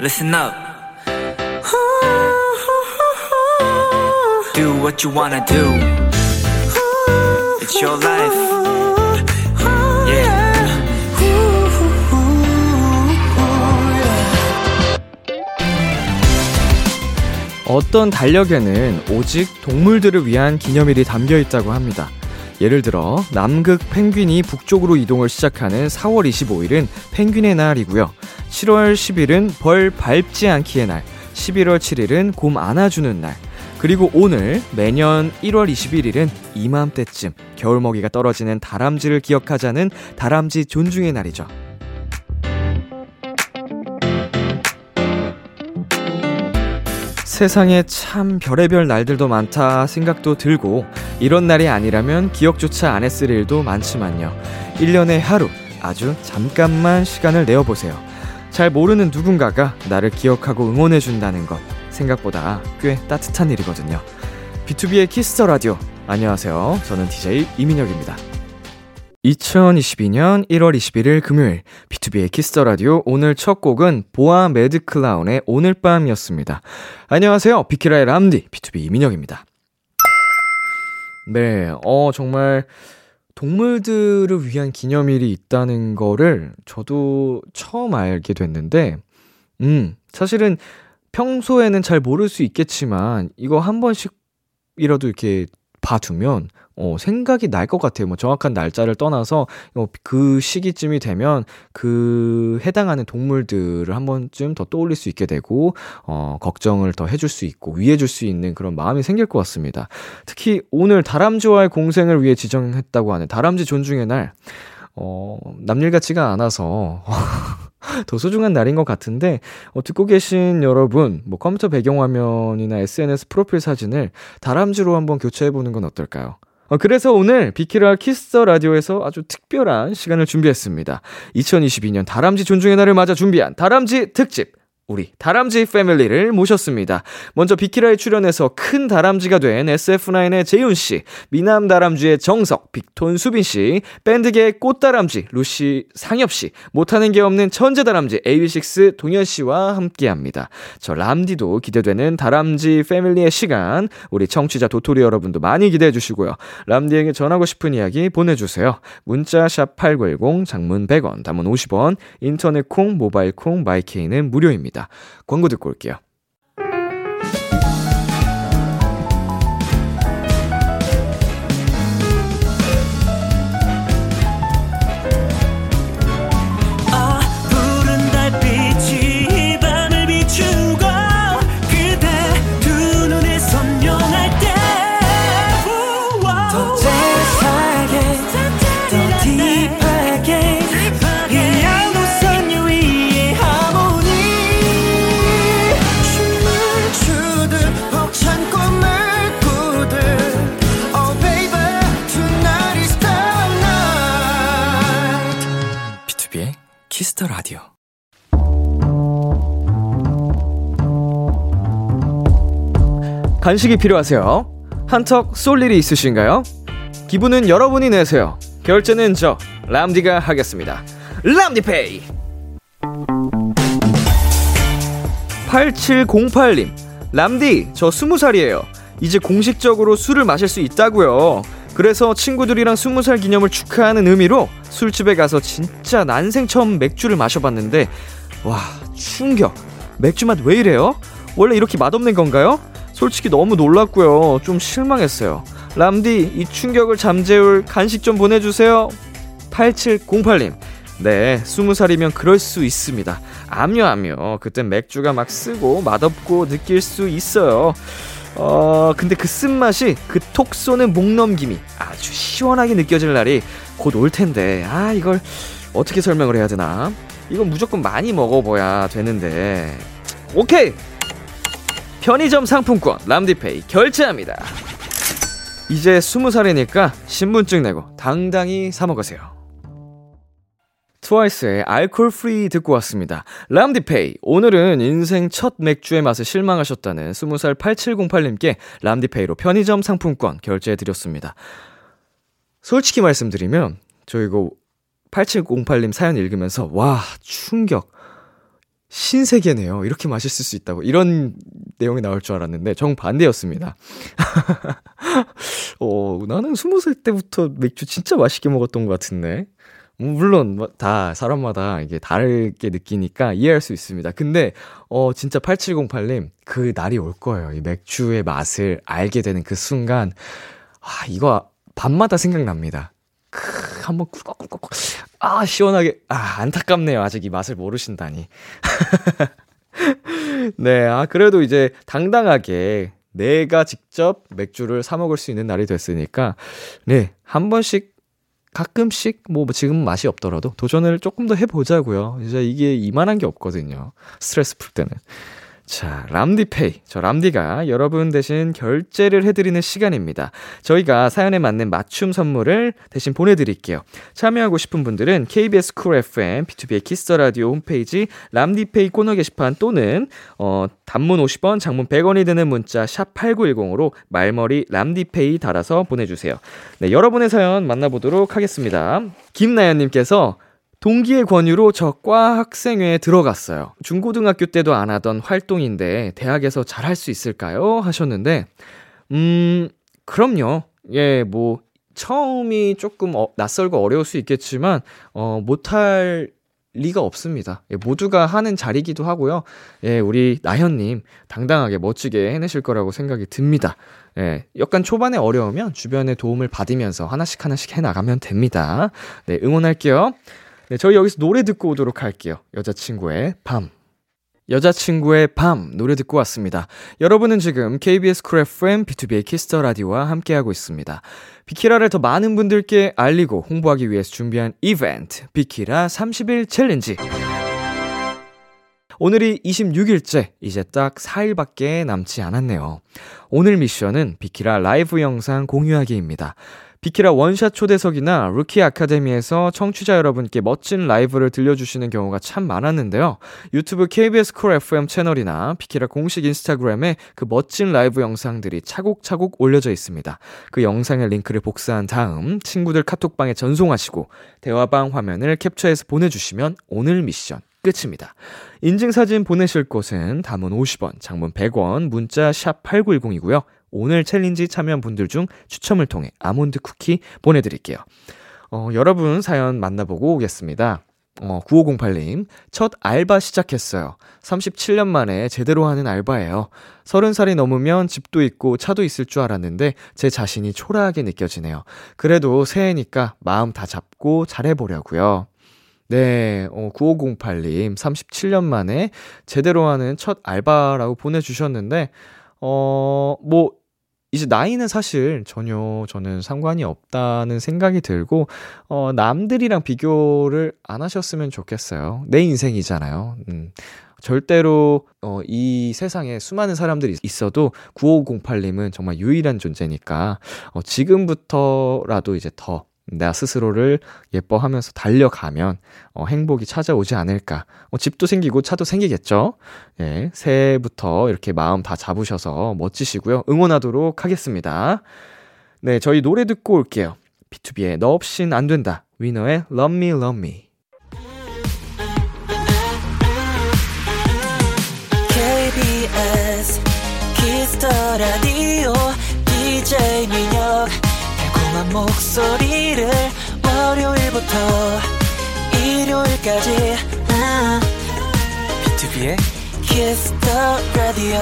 listen up. Do what you wanna do. It's your life. Yeah. 어떤 달력에는 오직 동물들을 위한 기념일이 담겨 있다고 합니다. 예를 들어 남극 펭귄이 북쪽으로 이동을 시작하는 4월 25일은 펭귄의 날이고요. 7월 10일은 벌 밟지 않기의 날, 11월 7일은 곰 안아주는 날, 그리고 오늘 매년 1월 21일은 이맘때쯤 겨울 먹이가 떨어지는 다람쥐를 기억하자는 다람쥐 존중의 날이죠. 세상에 참 별의별 날들도 많다 생각도 들고 이런 날이 아니라면 기억조차 안 했을 일도 많지만요. 1년에 하루 아주 잠깐만 시간을 내어보세요. 잘 모르는 누군가가 나를 기억하고 응원해준다는 것 생각보다 꽤 따뜻한 일이거든요. B2B의 키스터 라디오. 안녕하세요. 저는 DJ 이민혁입니다. 2022년 1월 21일 금요일 B2B의 키스터 라디오 오늘 첫 곡은 보아 매드 클라운의 오늘 밤이었습니다. 안녕하세요. 비키라의 람디 BTOB 이민혁입니다. 네. 어 정말 동물들을 위한 기념일이 있다는 거를 저도 처음 알게 됐는데 음, 사실은 평소에는 잘 모를 수 있겠지만 이거 한 번씩이라도 이렇게 봐두면 어, 생각이 날 것 같아요. 뭐 정확한 날짜를 떠나서 어, 그 시기쯤이 되면 그 해당하는 동물들을 한 번쯤 더 떠올릴 수 있게 되고 어, 걱정을 더 해줄 수 있고 위해줄 수 있는 그런 마음이 생길 것 같습니다. 특히 오늘 다람쥐와의 공생을 위해 지정했다고 하는 다람쥐 존중의 날. 어, 남일 같지가 않아서 더 소중한 날인 것 같은데 어, 듣고 계신 여러분 뭐 컴퓨터 배경화면이나 SNS 프로필 사진을 다람쥐로 한번 교체해보는 건 어떨까요? 어, 그래서 오늘 비키라 Kiss the Radio에서 아주 특별한 시간을 준비했습니다. 2022년 다람쥐 존중의 날을 맞아 준비한 다람쥐 특집 우리 다람쥐 패밀리를 모셨습니다. 먼저 비키라에 출연해서 큰 다람쥐가 된 SF9의 재윤 씨, 미남 다람쥐의 정석, 빅톤 수빈 씨, 밴드계의 꽃다람쥐, 루시 상엽 씨, 못하는 게 없는 천재 다람쥐, AB6 동현 씨와 함께 합니다. 저 람디도 기대되는 다람쥐 패밀리의 시간, 우리 청취자 도토리 여러분도 많이 기대해 주시고요. 람디에게 전하고 싶은 이야기 보내주세요. 문자 샵 8910, 장문 100원, 담은 50원, 인터넷 콩, 모바일 콩, 마이케이는 무료입니다. 있습니다. 광고 듣고 올게요. Kiss the Radio. 간식이 필요하세요? 한턱 쏠 일이 있으신가요? 기분은 여러분이 내세요. 결제는 저 람디가 하겠습니다. 람디페이. 8708님. 람디, 저 20살이에요. 이제 공식적으로 술을 마실 수 있다고요. 그래서 친구들이랑 20살 기념을 축하하는 의미로 술집에 가서 진짜 난생 처음 맥주를 마셔봤는데, 와, 충격. 맥주 맛 왜 이래요? 원래 이렇게 맛없는 건가요? 솔직히 너무 놀랐고요. 좀 실망했어요. 람디, 이 충격을 잠재울 간식 좀 보내주세요. 8708님. 네, 20살이면 그럴 수 있습니다. 암요, 암요. 그땐 맥주가 막 쓰고 맛없고 느낄 수 있어요. 어, 근데 그 쓴맛이 그 톡 쏘는 목 넘김이 아주 시원하게 느껴질 날이 곧 올 텐데, 아, 이걸 어떻게 설명을 해야 되나? 이건 무조건 많이 먹어봐야 되는데. 오케이! 편의점 상품권 람디페이 결제합니다. 이제 스무 살이니까 신분증 내고 당당히 사 먹으세요. 트와이스의 Alcohol-Free 듣고 왔습니다. 람디페이. 오늘은 인생 첫 맥주의 맛에 실망하셨다는 20살 8708님께 람디페이로 편의점 상품권 결제해드렸습니다. 솔직히 말씀드리면, 저 이거 8708님 사연 읽으면서, 와, 충격. 신세계네요. 이렇게 맛있을 수 있다고. 이런 내용이 나올 줄 알았는데, 정반대였습니다. 어, 나는 스무 살 때부터 맥주 진짜 맛있게 먹었던 것 같은데. 음, 물론, 뭐 다, 사람마다 이게 다르게 느끼니까 이해할 수 있습니다. 근데, 어, 진짜 8708님, 그 날이 올 거예요. 이 맥주의 맛을 알게 되는 그 순간, 아, 이거 밤마다 생각납니다. 크, 한번 꿀꺽꿀꺽. 아, 시원하게. 아, 안타깝네요. 아직 이 맛을 모르신다니. 네, 아, 그래도 이제 당당하게 내가 직접 맥주를 사 먹을 수 있는 날이 됐으니까, 네, 한 번씩 가끔씩 뭐 지금 맛이 없더라도 도전을 조금 더 해보자고요. 이제 이게 이만한 게 없거든요. 스트레스 풀 때는. 자, 람디페이. 저 람디가 여러분 대신 결제를 해드리는 시간입니다. 저희가 사연에 맞는 맞춤 선물을 대신 보내드릴게요. 참여하고 싶은 분들은 KBS 쿨 FM, B2B의 키스터 라디오 홈페이지 람디페이 코너 게시판 또는, 어, 단문 50원, 장문 100원이 드는 문자 샵 8910으로 말머리 람디페이 달아서 보내주세요. 네, 여러분의 사연 만나보도록 하겠습니다. 김나연님께서 동기의 권유로 저과 학생회에 들어갔어요. 중고등학교 때도 안 하던 활동인데 대학에서 잘할 수 있을까요? 하셨는데, 음, 그럼요. 예, 뭐, 처음이 조금 어, 낯설고 어려울 수 있겠지만, 어, 못할 리가 없습니다. 예, 모두가 하는 자리기도 하고요. 예, 우리 나현님 당당하게 멋지게 해내실 거라고 생각이 듭니다. 예, 약간 초반에 어려우면 주변의 도움을 받으면서 하나씩 하나씩 해 나가면 됩니다. 네, 응원할게요. 네, 저희 여기서 노래 듣고 오도록 할게요. 여자친구의 밤. 여자친구의 밤 노래 듣고 왔습니다. 여러분은 지금 KBS 쿨 FM B2B의 키스터 라디오와 함께하고 있습니다. 비키라를 더 많은 분들께 알리고 홍보하기 위해서 준비한 이벤트 비키라 30일 challenge. 오늘이 26일째, 이제 딱 4일밖에 남지 않았네요. 오늘 미션은 비키라 라이브 영상 공유하기입니다. 비키라 원샷 초대석이나 루키 아카데미에서 청취자 여러분께 멋진 라이브를 들려주시는 경우가 참 많았는데요. 유튜브 KBS Cool FM 채널이나 비키라 공식 인스타그램에 그 멋진 라이브 영상들이 차곡차곡 올려져 있습니다. 그 영상의 링크를 복사한 다음 친구들 카톡방에 전송하시고 대화방 화면을 캡처해서 보내주시면 오늘 미션 끝입니다. 인증사진 보내실 곳은 단문 50원, 장문 100원, 문자 샵 8910이고요. 오늘 챌린지 참여한 분들 중 추첨을 통해 아몬드 쿠키 보내드릴게요. 어, 여러분 사연 만나보고 오겠습니다. 어, 9508님, 첫 알바 시작했어요. 37년 만에 제대로 하는 알바예요. 30살이 넘으면 집도 있고 차도 있을 줄 알았는데 제 자신이 초라하게 느껴지네요. 그래도 새해니까 마음 다 잡고 잘해보려고요. 네, 어, 9508님, 37년 만에 제대로 하는 첫 알바라고 보내주셨는데, 어, 뭐, 이제 나이는 사실 전혀 저는 상관이 없다는 생각이 들고, 어, 남들이랑 비교를 안 하셨으면 좋겠어요. 내 인생이잖아요. 음. 절대로, 어, 이 세상에 수많은 사람들이 있어도 9508님은 정말 유일한 존재니까, 어, 지금부터라도 이제 더 나 스스로를 예뻐하면서 달려가면 어, 행복이 찾아오지 않을까. 어, 집도 생기고 차도 생기겠죠. 예, 새해부터 이렇게 마음 다 잡으셔서 멋지시고요. 응원하도록 하겠습니다. 네, 저희 노래 듣고 올게요. BTOB의 너 없인 안 된다. 위너의 Love Me Love Me. KBS Kiss the Radio 달콤한 목소리를 월요일부터 일요일까지 아, B2B의 Kiss the Radio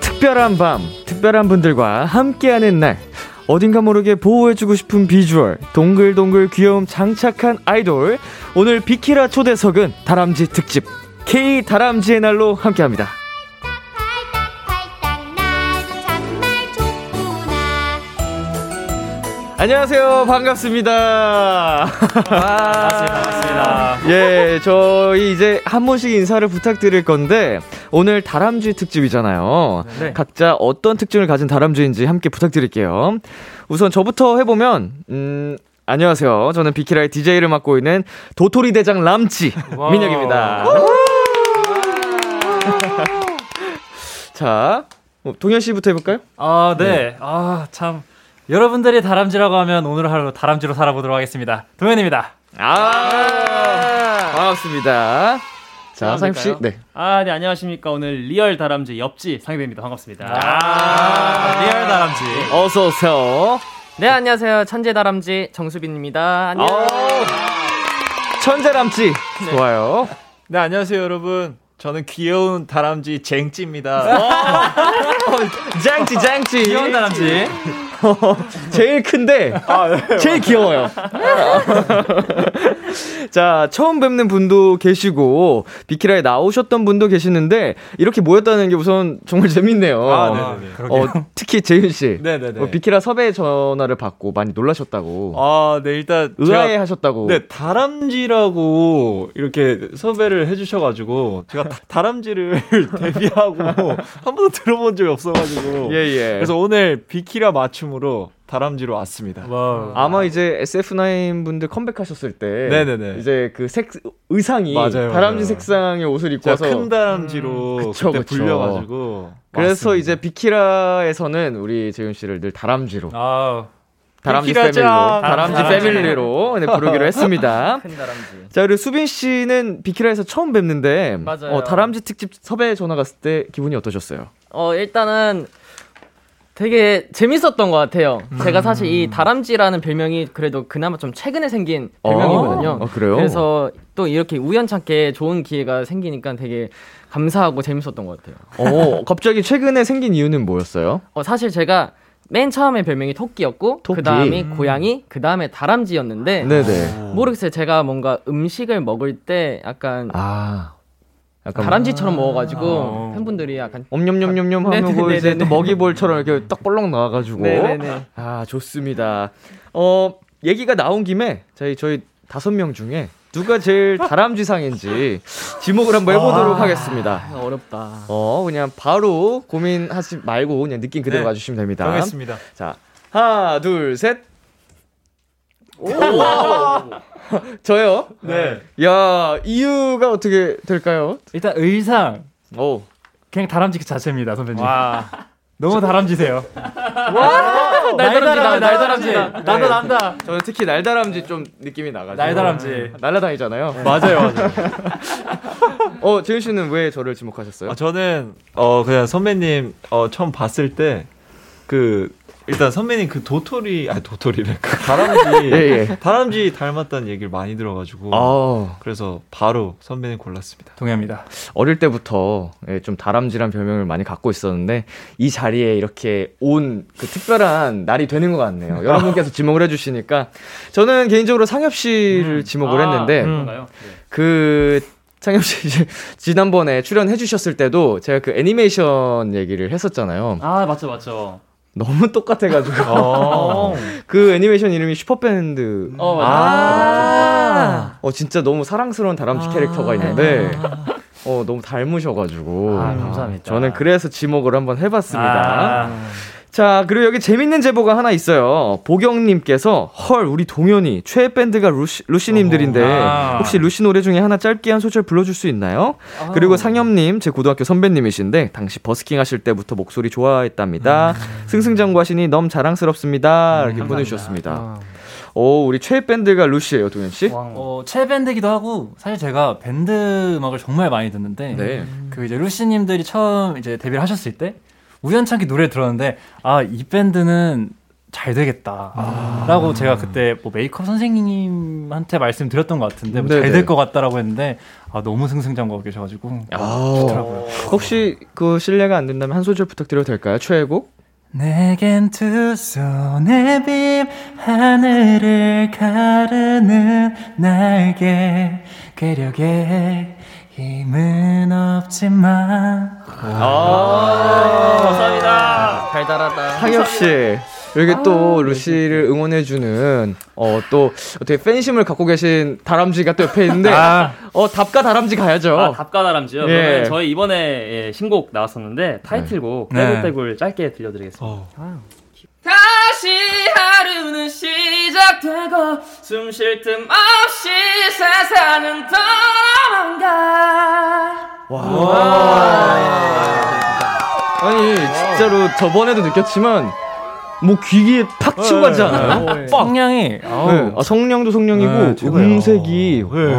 특별한 밤, 특별한 분들과 함께하는 날. 어딘가 모르게 보호해주고 싶은 비주얼, 동글동글 귀여움 장착한 아이돌. 오늘 비키라 초대석은 다람쥐 특집, K 다람쥐의 날로 함께합니다. 안녕하세요. 반갑습니다. 반갑습니다. 반갑습니다. 예, 저희 이제 한 번씩 인사를 부탁드릴 건데, 오늘 다람쥐 특집이잖아요. 네. 각자 어떤 특징을 가진 다람쥐인지 함께 부탁드릴게요. 우선 저부터 해 보면, 음, 안녕하세요. 저는 비키라의 DJ를 맡고 있는 도토리 대장 wow. 민혁입니다. 자, 어, 동현 씨부터 해볼까요? 아, 네. 아, 참. 여러분들이 다람쥐라고 하면 오늘 하루 다람쥐로 살아보도록 하겠습니다. 동현입니다. 아, 반갑습니다. 자, 상엽 씨. 네. 아, 네, 안녕하십니까. 오늘 real 다람쥐 엽쥐 상엽입니다. 반갑습니다. 아, real 다람쥐. 어서 오세요. 네, 안녕하세요. 천재 다람쥐 정수빈입니다. 안녕. 어, 천재람쥐. 좋아요. 네, 안녕하세요, 여러분. 저는 귀여운 다람쥐 쟁찌입니다. 짱찌, 짱찌. 귀여운 다람쥐. 제일 큰데 제일 귀여워요. 자, 처음 뵙는 분도 계시고 비키라에 나오셨던 분도 계시는데 이렇게 모였다는 게 우선 정말 재밌네요. 아, 네네네. 어, 특히 재윤 씨. 네네네. 어, 비키라 섭외 전화를 받고 많이 놀라셨다고. 아, 네, 일단. 의아해 하셨다고. 네, 다람쥐라고 이렇게 섭외를 해주셔가지고, 제가 다, 다람쥐를 데뷔하고 한 번도 들어본 적이 없어가지고. 예, 예. 그래서 오늘 비키라 맞춤으로 다람쥐로 왔습니다. Wow. 아마 이제 SF9 분들 컴백하셨을 때 네네네. 이제 그 색 의상이 맞아요, 다람쥐 맞아요. 색상의 옷을 입고 제가 와서 큰 다람쥐로 그쵸, 그때 그쵸. 불려가지고. 그래서. 이제 비키라에서는 우리 재윤 씨를 늘 다람쥐로 아우. 다람쥐 비키라 family로 짱! 다람쥐 다람쥐. family로 네, 부르기로 했습니다. 큰 다람쥐. 자 그리고 수빈 씨는 비키라에서 처음 뵙는데 맞아요. 어, 다람쥐 특집 섭외 전화 갔을 때 기분이 어떠셨어요? 어, 일단은 되게 재밌었던 것 같아요. 제가 사실 이 다람쥐라는 별명이 그래도 그나마 좀 최근에 생긴 별명이거든요. 어, 그래요? 그래서 또 이렇게 우연찮게 좋은 기회가 생기니까 되게 감사하고 재밌었던 것 같아요. 어 갑자기 최근에 생긴 이유는 뭐였어요? 어, 사실 제가 맨 처음에 별명이 토끼였고 토끼. 그 다음이 고양이, 그 다음에 다람쥐였는데 네네. 모르겠어요. 제가 뭔가 음식을 먹을 때 약간 아 약간 다람쥐처럼 먹어가지고 어. 팬분들이 약간 엄냠냠냠냠 하면 뭐 네네네네. 이제 또 먹이볼처럼 이렇게 딱 볼록 나와가지고 네네네. 아 좋습니다. 어 얘기가 나온 김에 저희 저희 다섯 명 중에 누가 제일 다람쥐상인지 지목을 한번 해보도록 하겠습니다. 아, 어렵다. 어 그냥 바로 고민하지 말고 그냥 느낌 그대로 네. 가주시면 됩니다. 정했습니다. 자 하나 둘 셋. 오. 저요? 네. 야 이유가 어떻게 될까요? 일단 의상. 오. 그냥 다람쥐 그 자체입니다, 선배님. 와. 너무 다람쥐세요. 날다람쥐, 날다람쥐, 날다람쥐. 날다람쥐. 난다, 난다. 저는 특히 날다람쥐 좀 느낌이 나가지고 날다람쥐. 날라다니잖아요. 맞아요, 맞아요. 어 재윤 씨는 왜 저를 지목하셨어요? 아, 저는 어 그냥 선배님 어 처음 봤을 때 그 일단 선배님 그 도토리 아 도토리래 그 다람쥐 예, 예. 다람쥐 닮았다는 얘기를 많이 들어가지고 아 그래서 바로 선배님 골랐습니다. 동현입니다. 어릴 때부터 예, 좀 다람쥐란 별명을 많이 갖고 있었는데 이 자리에 이렇게 온 그 특별한 날이 되는 것 같네요. 여러분께서 지목을 해주시니까 저는 개인적으로 상엽 씨를 지목을 했는데 음. 그런가요? 그 상엽 씨 이제 지난번에 출연해 주셨을 때도 제가 그 애니메이션 얘기를 했었잖아요. 아, 맞죠, 맞죠. 너무 똑같아가지고 어, 그 애니메이션 이름이 슈퍼밴드. 어, 맞죠. 아. 어 진짜 너무 사랑스러운 다람쥐 캐릭터가 있는데 어 너무 닮으셔가지고 아, 감사합니다. 저는 그래서 지목을 한번 해봤습니다. 아. 자 그리고 여기 재밌는 제보가 하나 있어요. 보경님께서 헐 우리 동현이 최애 밴드가 루시, 루시님들인데 아. 혹시 루시 노래 중에 하나 짧게 한 소절 불러줄 수 있나요? 그리고 상엽님 제 고등학교 선배님이신데 당시 버스킹 하실 때부터 목소리 좋아했답니다. 승승장구하시니 너무 자랑스럽습니다. 이렇게 보내주셨습니다. 오 우리 최애 밴드가 루시예요 동현 씨. 어, 최밴드기도 하고 사실 제가 밴드 음악을 정말 많이 듣는데 네. 그 이제 루시님들이 처음 이제 데뷔를 하셨을 때 우연찮게 노래 들었는데 아 이 밴드는 잘 되겠다라고 제가 그때 뭐 메이크업 선생님한테 말씀드렸던 것 같은데 뭐잘 네네. 될것 같다라고 했는데 아 너무 승승장구하고 계셔가지고 아, 좋더라고요. 혹시 그 실례가 안 된다면 한 소절 부탁드려도 될까요? 최애곡? 내겐 두 손의 빔 하늘을 가르는 날개 괴력에 힘은 없지만 감사합니다. 달달하다. 상엽 씨. 여기 또 루시를 응원해주는 어또 되게 팬심을 갖고 계신 다람쥐가 또 옆에 있는데 어 답가 다람쥐 가야죠. 아, 답가 다람쥐요? 예. 그러면 저희 이번에 예, 신곡 나왔었는데 타이틀곡 네. 떼굴떼굴 짧게 들려드리겠습니다. 어. 다시 하루는 시작되고 숨 쉴 틈 없이 세상은 떠나가 아니 진짜로 저번에도 느꼈지만 뭐 귀에 팍 치고 가지 않아요? 네. 성량이 네. 아, 성량도 성량이고 네. 음색이 네.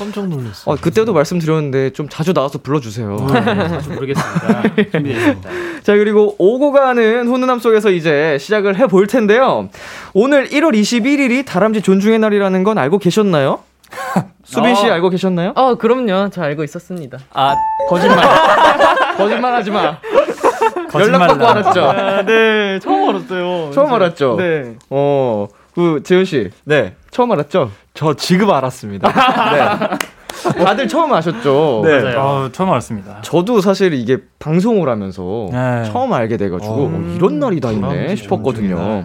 아, 깜짝 놀랐어요. 아, 그때도 말씀드렸는데 좀 자주 나와서 불러주세요. 자주 모르겠습니다. 준비되겠습니다. 자 그리고 오고 가는 훈훈함 속에서 이제 시작을 해볼 텐데요. 오늘 1월 21일이 다람쥐 존중의 날이라는 건 알고 계셨나요? 수빈 씨 어. 알고 계셨나요? 어, 그럼요. 저 알고 있었습니다. 아 거짓말. 거짓말 하지 마. 거짓말 연락 받고 나. 알았죠? 네, 처음 알았어요. 처음 알았죠? 네. 어, 그, 재현 씨. 네, 처음 알았죠? 저 지금 알았습니다. 네. 다들 처음 아셨죠? 네. 맞아요. 어, 처음 알았습니다. 저도 사실 이게 방송을 하면서 네. 처음 알게 돼가지고 어, 어, 이런 날이 다 있네 싶었거든요.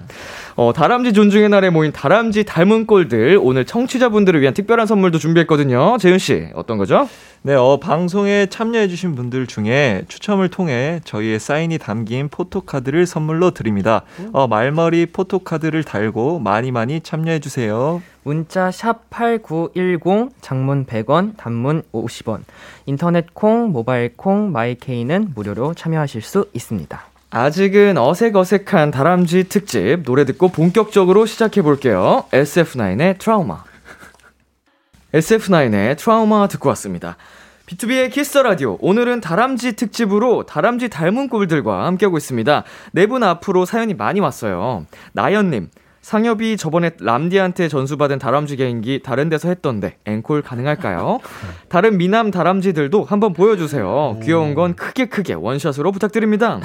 어, 다람쥐 존중의 날에 모인 다람쥐 닮은 꼴들 오늘 청취자분들을 위한 특별한 선물도 준비했거든요. 재윤 씨 어떤 거죠? 네, 어, 방송에 참여해주신 분들 중에 추첨을 통해 저희의 사인이 담긴 포토카드를 선물로 드립니다. 어, 말머리 포토카드를 달고 많이 많이 참여해주세요. 문자 샵8910 장문 100원 단문 50원 인터넷 콩 모바일 콩 마이케이는 무료로 참여하실 수 있습니다. 아직은 어색어색한 다람쥐 특집 노래 듣고 본격적으로 시작해 볼게요. SF9의 트라우마. SF9의 트라우마 듣고 왔습니다. B2B의 키스 라디오. 오늘은 다람쥐 특집으로 다람쥐 닮은 꼴들과 함께하고 있습니다. 네 분 앞으로 사연이 많이 왔어요. 나연님. 상엽이 저번에 람디한테 전수받은 다람쥐 개인기 다른 데서 했던데 앵콜 가능할까요? 다른 미남 다람쥐들도 한번 보여주세요. 귀여운 건 크게 크게 원샷으로 부탁드립니다.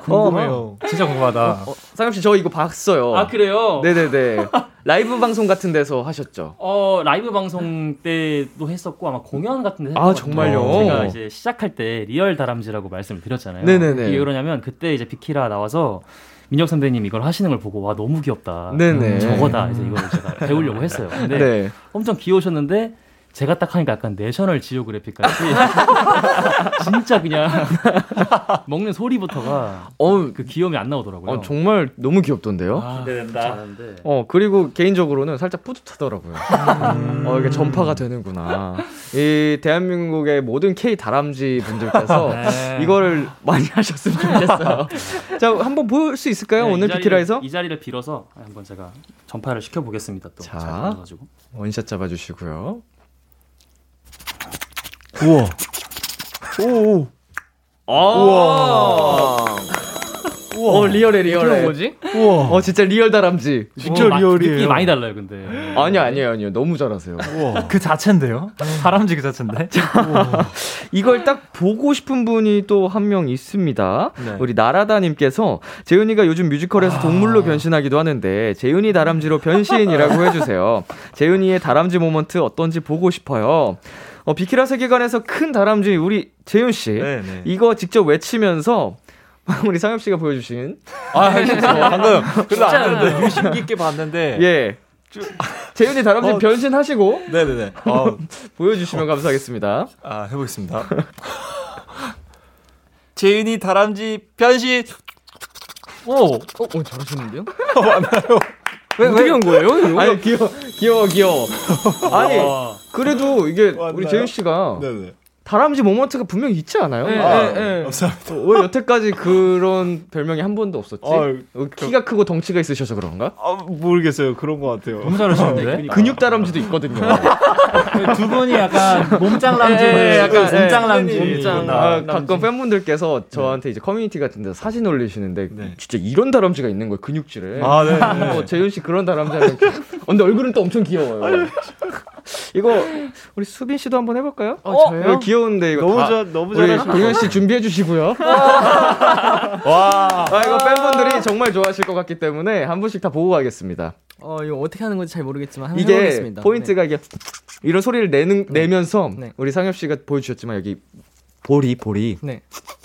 궁금해요. 진짜 궁금하다. 어, 상엽 씨 저 이거 봤어요. 아 그래요? 네네네. 라이브 방송 같은 데서 하셨죠? 어 라이브 방송 때도 했었고 아마 공연 같은 데 아. 정말요? 제가 이제 시작할 때 real 다람쥐라고 말씀을 드렸잖아요. 네네네. 이게 그러냐면 그때 이제 비키라 나와서 민혁 선배님 이걸 하시는 걸 보고 와 너무 귀엽다. 네네. 음, 저거다. 이제 이걸 제가 배우려고 했어요. 근데 네. 엄청 귀여우셨는데 제가 딱 하니까 약간 National Geographic 같이 진짜 그냥 먹는 소리부터가 어, 그 귀여움이 안 나오더라고요. 어, 정말 너무 귀엽던데요? 아, 잘하는데. 어, 그리고 개인적으로는 살짝 뿌듯하더라고요. 어, 이게 전파가 되는구나. 이 대한민국의 모든 K 다람쥐 분들께서 네. 이거를 많이 하셨으면 좋겠어요. 자, 한번 볼 수 있을까요? 네, 오늘 이 비키라에서? 이 자리를 빌어서 한번 제가 전파를 시켜 보겠습니다. 또 자. 원샷 잡아주시고요. 우와. 오, 우와. 어, 리얼해, 리얼해. 뭐지? 우와. 어, 진짜 real 다람쥐. 진짜 어, 마- real이에요. 느낌이 많이 달라요, 근데. 아니요, 아니에요, 아니요. 너무 잘하세요. 우와. 그 자체인데요? 다람쥐 그 자체인데? 이걸 딱 보고 싶은 분이 또 한 명 있습니다. 네. 우리 나라다님께서 재윤이가 요즘 뮤지컬에서 아. 동물로 변신하기도 하는데 재윤이 다람쥐로 변신이라고 해주세요. 재윤이의 다람쥐 모먼트 어떤지 보고 싶어요. 어, 비키라 세계관에서 큰 다람쥐 우리 재윤 씨 네, 네. 이거 직접 외치면서 우리 상엽 씨가 보여주신 아, 방금 그래도 진짜. 안 되는데 유심 깊게 봤는데. 예 재윤이 다람쥐 어. 변신하시고 네, 네, 네. 어, 보여주시면 감사하겠습니다. 아, 해보겠습니다. 재윤이 다람쥐 변신. 오, 어, 어 잘하시는데요? 왜, 어떻게 한 거예요? 이거? 아니 귀여워 귀여워 귀여워. 아니 와. 그래도 이게 맞나요? 우리 재윤 씨가 네네. 다람쥐 moment가 분명히 있지 않아요? 네, 아, 네, 네. 감사합니다. 어, 왜 여태까지 그런 별명이 한 번도 없었지? 아, 어, 키가 크고 덩치가 있으셔서 그런가? 아, 모르겠어요. 그런 것 같아요. 너무 잘하시는데? 근육 다람쥐도 있거든요. 두 분이 약간 몸짱 람쥐, 예, 약간, 몸짱 예. 람쥐. 몸짱. 아, 가끔 팬분들께서 저한테 이제 커뮤니티 같은 데서 사진 올리시는데 네. 진짜 이런 다람쥐가 있는 거예요 근육질에 아, 네. 네. 어, 재윤 씨 그런 다람쥐 하면 어, 근데 얼굴은 또 엄청 귀여워요 이거 우리 수빈 씨도 한번 해볼까요? 어, 저요? 이거 귀여운데 이거 너무 다- 잘, 너무 우리 잘하시고. 동현 씨 준비해 주시고요 와. 아 이거 팬분들이 정말 좋아하실 것 같기 때문에 한 분씩 다 보고 가겠습니다 어, 이거 어떻게 하는 건지 잘 모르겠지만 한번 이게 해보겠습니다. 포인트가 이게 이런 소리를 내는 내면서 네. 우리 상엽 씨가 보여주셨지만 여기 보리 보리 네.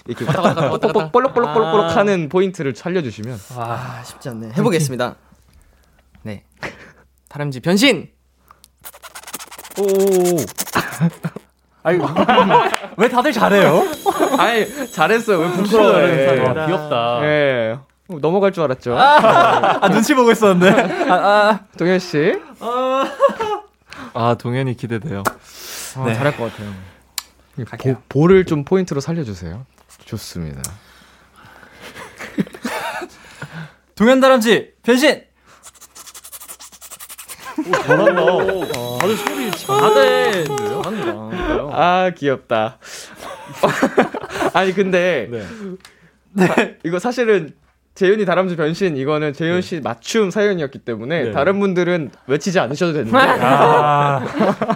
이렇게 왔다 갔다 왔다 갔다. 볼록볼록볼록볼록 아. 하는 포인트를 살려주시면 아, 쉽지 않네. 해보겠습니다. 네. 다람쥐 변신! 오 아니, 왜 다들 잘해요? 아니 잘했어요 왜 와, 부끄러워해 귀엽다. 예 어, 넘어갈 줄 알았죠 아, 눈치 보고 있었는데. 아, 아. 동현 씨 아, 동현이 기대돼요. 어, 잘할 것 같아요. 보, 볼을 좀 포인트로 살려주세요 좋습니다 동현 다람쥐 변신. 다들 소리 다들 잘한다. 아 귀엽다. 아니 근데 네. 이거 사실은 재윤이 다람쥐 변신 이거는 재윤 씨 맞춤 사연이었기 때문에 네. 다른 분들은 외치지 않으셔도 되는데 아,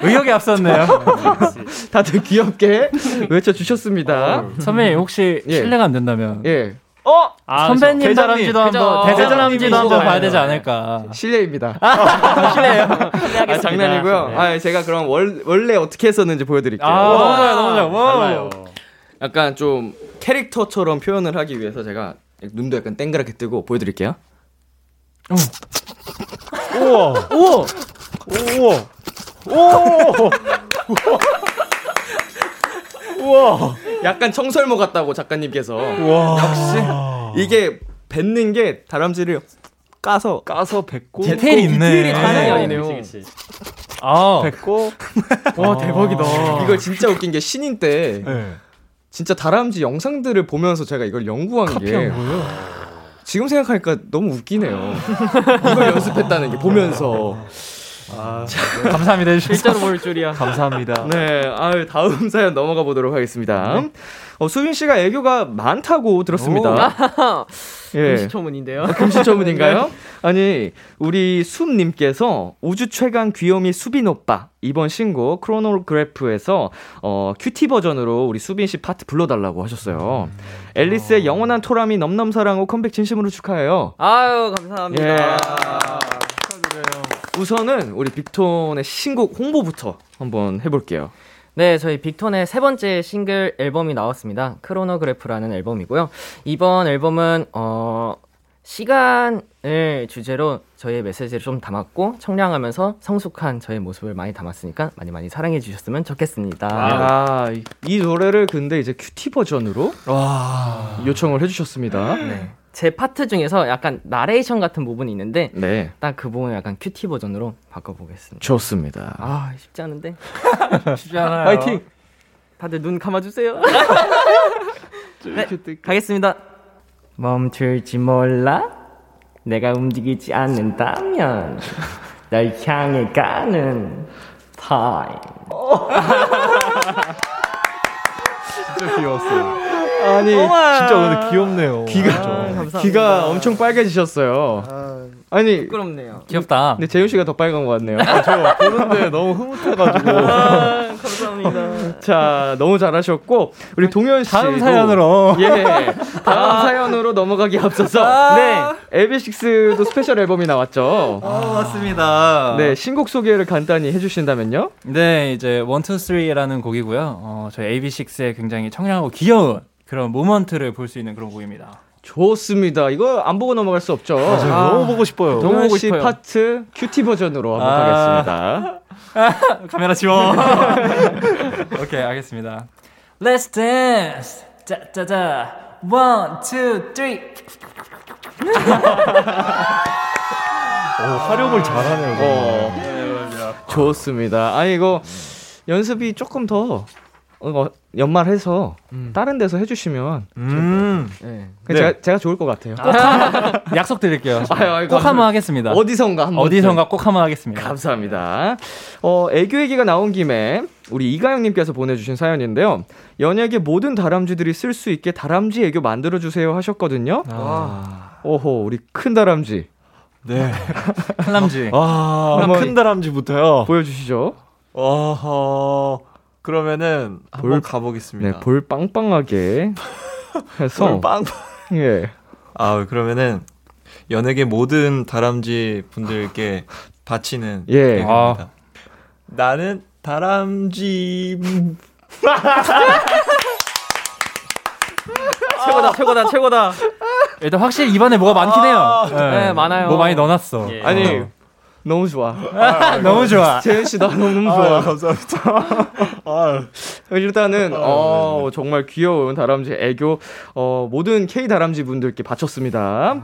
의욕이 앞섰네요. 다들 귀엽게 외쳐 주셨습니다. 선배님 혹시 예. 실례가 안 된다면 예. 어 아, 선배님 대장님. 다람쥐도 한번. 대장님도 한번 대장님이시죠. 봐야 되지 않을까. 실례입니다. 실례요. 아, 장난이고요. 네. 아, 제가 그럼 월, 원래 어떻게 했었는지 보여드릴게요. 아 너무 좋아요 너무 좋아요. Wow. 달라요. 약간 좀 캐릭터처럼 표현을 하기 위해서 제가 눈도 약간 땡그랗게 뜨고 보여드릴게요. 우와. 오 우와. 오. 우와. 약간 청설모 같다고 작가님께서. 우와. 역시 이게 뱉는 게 다람쥐를 까서 까서 뱉고 디테일이 있네. 디테일이 장난이 네. 아니네요. 그치, 그치. 아 뱉고 와 대박이다. 이거 진짜 웃긴 게 신인 때 네. 진짜 다람쥐 영상들을 보면서 제가 이걸 연구한 게 지금 생각하니까 너무 웃기네요. 이걸 연습했다는 게 보면서. 감사합니다 해주셔서. 실제로 볼 줄이야. 감사합니다. 네, 아유 다음 사연 넘어가 보도록 하겠습니다. 어, 수빈 씨가 애교가 많다고 들었습니다. 예. 금시초문인데요. 금시초문인가요? 아니 우리 숲님께서 우주 최강 귀요미 수빈 오빠 이번 신곡 Chronograph에서 어, cutie 버전으로 우리 수빈 씨 파트 불러달라고 하셨어요. 앨리스의 영원한 토람이 넘넘 사랑호 컴백 진심으로 축하해요. 아유 감사합니다. 예. 우선은 우리 빅톤의 신곡 홍보부터 한번 해볼게요. 네, 저희 빅톤의 세 번째 싱글 앨범이 나왔습니다. Chronograph라는 앨범이고요. 이번 앨범은 어 시간을 주제로 저희의 메시지를 좀 담았고 청량하면서 성숙한 저의 모습을 많이 담았으니까 많이 많이 사랑해 주셨으면 좋겠습니다. 아, 이- 이 노래를 근데 이제 cutie 버전으로 요청을 해주셨습니다. 네. 제 파트 중에서 약간 나레이션 같은 부분이 있는데 네, 딱 그 부분을 약간 cutie 버전으로 바꿔보겠습니다. 좋습니다. 아 쉽지 않은데 쉽지 않아요. 파이팅. 다들 눈 감아주세요. 네, 가겠습니다. 멈출지 몰라? 내가 움직이지 않는다면 날 향해 가는 타임. 진짜 귀여웠어요. 아니, 진짜 오늘 귀엽네요. 귀가 귀가 엄청 빨개지셨어요. 아 니, 부끄럽네요. 귀엽다. 근데 재윤 씨가 더 빨간 것 같네요. 저 보는데 너무 흐뭇해가지고. 아, 감사합니다. 자, 너무 잘하셨고 우리 동현 씨 다음 사연으로. 예, 다음 사연으로 넘어가기 앞서서 네, AB6IX도 special 앨범이 나왔죠. 어, 맞습니다. 네, 신곡 소개를 간단히 해주신다면요? 네, 이제 1, 2, 3라는 곡이고요. 어, 저희 AB6IX의 굉장히 청량하고 귀여운 그런 moment를 볼 수 있는 그런 곡입니다. 좋습니다. 이거 안 보고 넘어갈 수 없죠. 맞아요. 너무 보고 싶어요. 보고 씨 싶어요. 파트 cutie 버전으로 한번 아. 가겠습니다. 카메라 지워. 오케이, 알겠습니다. Let's dance. 짜짜자. One, two, three. 오, 활용을 잘하네요. 어, 좋습니다. 아니 이거 연습이 조금 더 어, 연말해서 다른 데서 해주시면 음. 네. 그 네. 제가, 제가 좋을 것 같아요. 약속 드릴게요. 아유, 아유, 꼭 한번. 하겠습니다. 어디선가 한번 어디선가 꼭 한번 하겠습니다. 감사합니다. 어, 애교 얘기가 나온 김에 우리 이가영님께서 보내주신 사연인데요. 연예계 모든 다람쥐들이 쓸 수 있게 다람쥐 애교 만들어 주세요 하셨거든요. 오호, 우리 큰 다람쥐 네. 클람쥐. 아, 큰 다람쥐부터요. 보여주시죠. 어허. 그러면은 한번 볼- 가보겠습니다. 네, 볼 빵빵하게 해서 볼 빵. 예. 아 그러면은 연예계 모든 다람쥐 분들께 바치는 예. 얘기입니다. 나는 다람쥐. 최고다, 최고다, 최고다. 일단 확실히 입안에 뭐가 많긴 해요. 네, 많아요. 뭐 많이 넣어놨어. 예. 아니 너무 좋아. 너무 좋아. 재현 씨 너무 너무 아, 좋아. 감사합니다. 아, 일단은 어, 정말 귀여운 다람쥐 애교 어, 모든 K 다람쥐 분들께 바쳤습니다.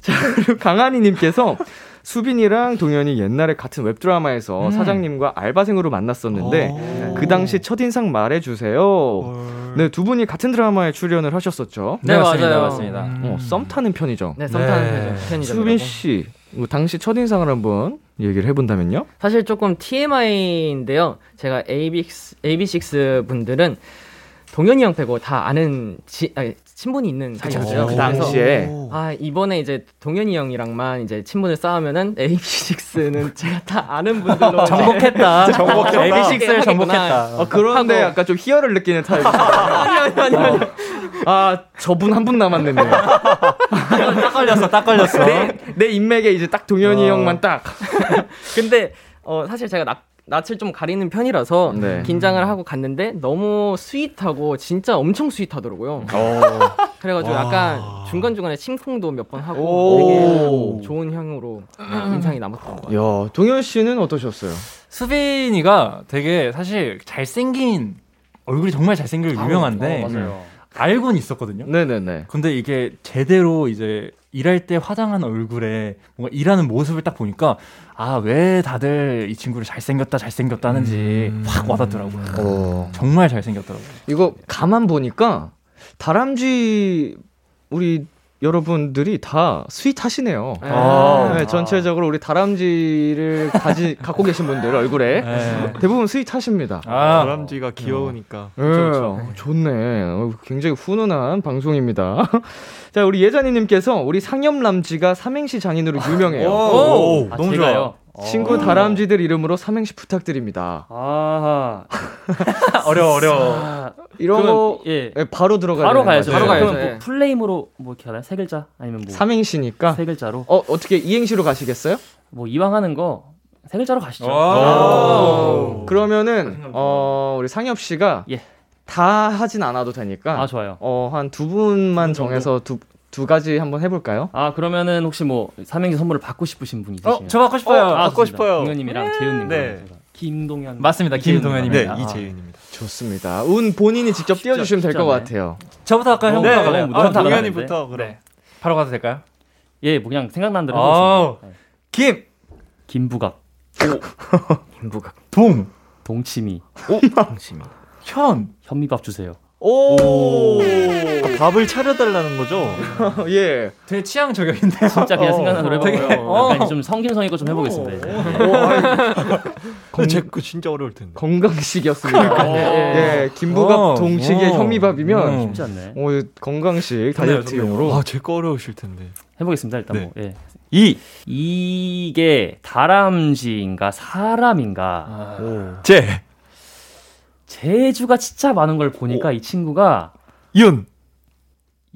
자 그리고 강한이님께서 수빈이랑 동현이 옛날에 같은 웹드라마에서 음. 사장님과 알바생으로 만났었는데 오. 그 당시 첫인상 말해주세요. 헐. 네, 두 분이 같은 드라마에 출연을 하셨었죠. 네, 맞습니다. 맞아요. 맞습니다. 음. 어, 썸 타는 편이죠. 네, 썸 타는 네. 편이죠. 수빈 씨, 뭐 당시 첫인상을 한번 얘기를 해본다면요? 사실 조금 TMI인데요. 제가 AB6, AB6 분들은 동현이 형 빼고 다 아는 지, 아니, 친분이 있는 사이였어요. 그 당시에. 아 이번에 이제 동현이 형이랑만 이제 친분을 쌓으면은 AB6IX는 제가 다 아는 분들로 정복했다. 정복했다. AB6IX를 정복했다. 어, 그런데 하고. 약간 좀 희열을 느끼는 타입. 아니 아니 아니 아니. 아, 저분 한 분 남았는데. 딱 걸렸어, 딱 걸렸어. 내, 내 인맥에 이제 딱 동현이 어. 형만 딱. 근데 어 사실 제가 낯 낯을 좀 가리는 편이라서 네. 긴장을 하고 갔는데 너무 sweet하고 진짜 엄청 sweet하더라고요. 그래가지고 약간 중간 중간에 심쿵도 몇 번 하고 오. 되게 좋은 향으로 네, 인상이 남았던 것 같아요. 야, 동현 씨는 어떠셨어요? 수빈이가 되게 사실 잘생긴 얼굴이 정말 잘생기고 유명한데 어, 맞아요. 알고는 있었거든요. 네네네. 근데 이게 제대로 이제 일할 때 화장한 얼굴에 뭔가 일하는 모습을 딱 보니까 아 왜 다들 이 친구를 잘생겼다 잘생겼다 하는지 확 와닿더라고요. 어. 정말 잘생겼더라고요. 이거 가만 보니까 다람쥐 우리 여러분들이 다 스윗하시네요. 아. 네, 전체적으로 우리 다람쥐를 가지 갖고 계신 분들 얼굴에 네. 대부분 스윗하십니다. 아, 다람쥐가 귀여우니까. 네, 좋네. 어, 굉장히 훈훈한 방송입니다. 자, 우리 예자니님께서 우리 상엽람쥐가 삼행시 장인으로 유명해요. 오, 아, 너무 제가요? 친구 다람쥐들 이름으로 삼행시 부탁드립니다. 아, 어려워 어려워. 아 이런 그러면, 거 예. 예, 바로 들어가야 바로 가야죠. 거죠. 바로 가야죠. 그러면 예. 뭐 플레임으로 뭐 이렇게 하나요? 세 글자 아니면 뭐 삼행시니까 세 글자로 어 어떻게 이행시로 가시겠어요? 뭐 이왕 하는 거 세 글자로 가시죠. 오. 그러면은 어 우리 상엽 씨가 예. 다 하진 않아도 되니까 아 좋아요. 어한 두 분만? 정해서 두 두 가지 한번 해볼까요? 아 그러면 혹시 뭐 삼행시 선물을 받고 싶으신 분이 있으시면 어, 저 받고 싶어요. 아, 받고. 싶어요. 동현님이랑 네. 제가 김동현 맞습니다. 김동현입니다. 네, 아, 이재윤입니다. 좋습니다. 운 본인이 직접 띄워주시면 될 것. 같아요. 저부터 할까요? 네, 형부터 네, 할까요? 네. 아, 저부터 동현이- 동현이부터 그래. 네. 바로 가도 될까요? 예, 뭐 그냥 생각나는 대로. 해보겠습니다. 네. 김, 김부각, 김부각 동, 동치미, 현. 현미밥 주세요. 오, 아, 밥을 차려달라는 거죠? 예. 되게 취향 저격인데. 진짜 그냥 생각나는 대로 되게- 해보고요. 어. 약간 좀 성김성 있고 좀 해보겠습니다. 예. 근데 제거 진짜 어려울 텐데. 건강식이었습니다. 예, 김부각 어, 동식의 어. 현미밥이면 음. 쉽지 않네. 어, 건강식 다이어트용으로 아, 제거 어려우실 텐데. 해보겠습니다. 일단 네. 뭐 예. 이. 이게 다람쥐인가 사람인가 아. 제, 재주가 진짜 많은 걸 보니까 이 친구가 윤.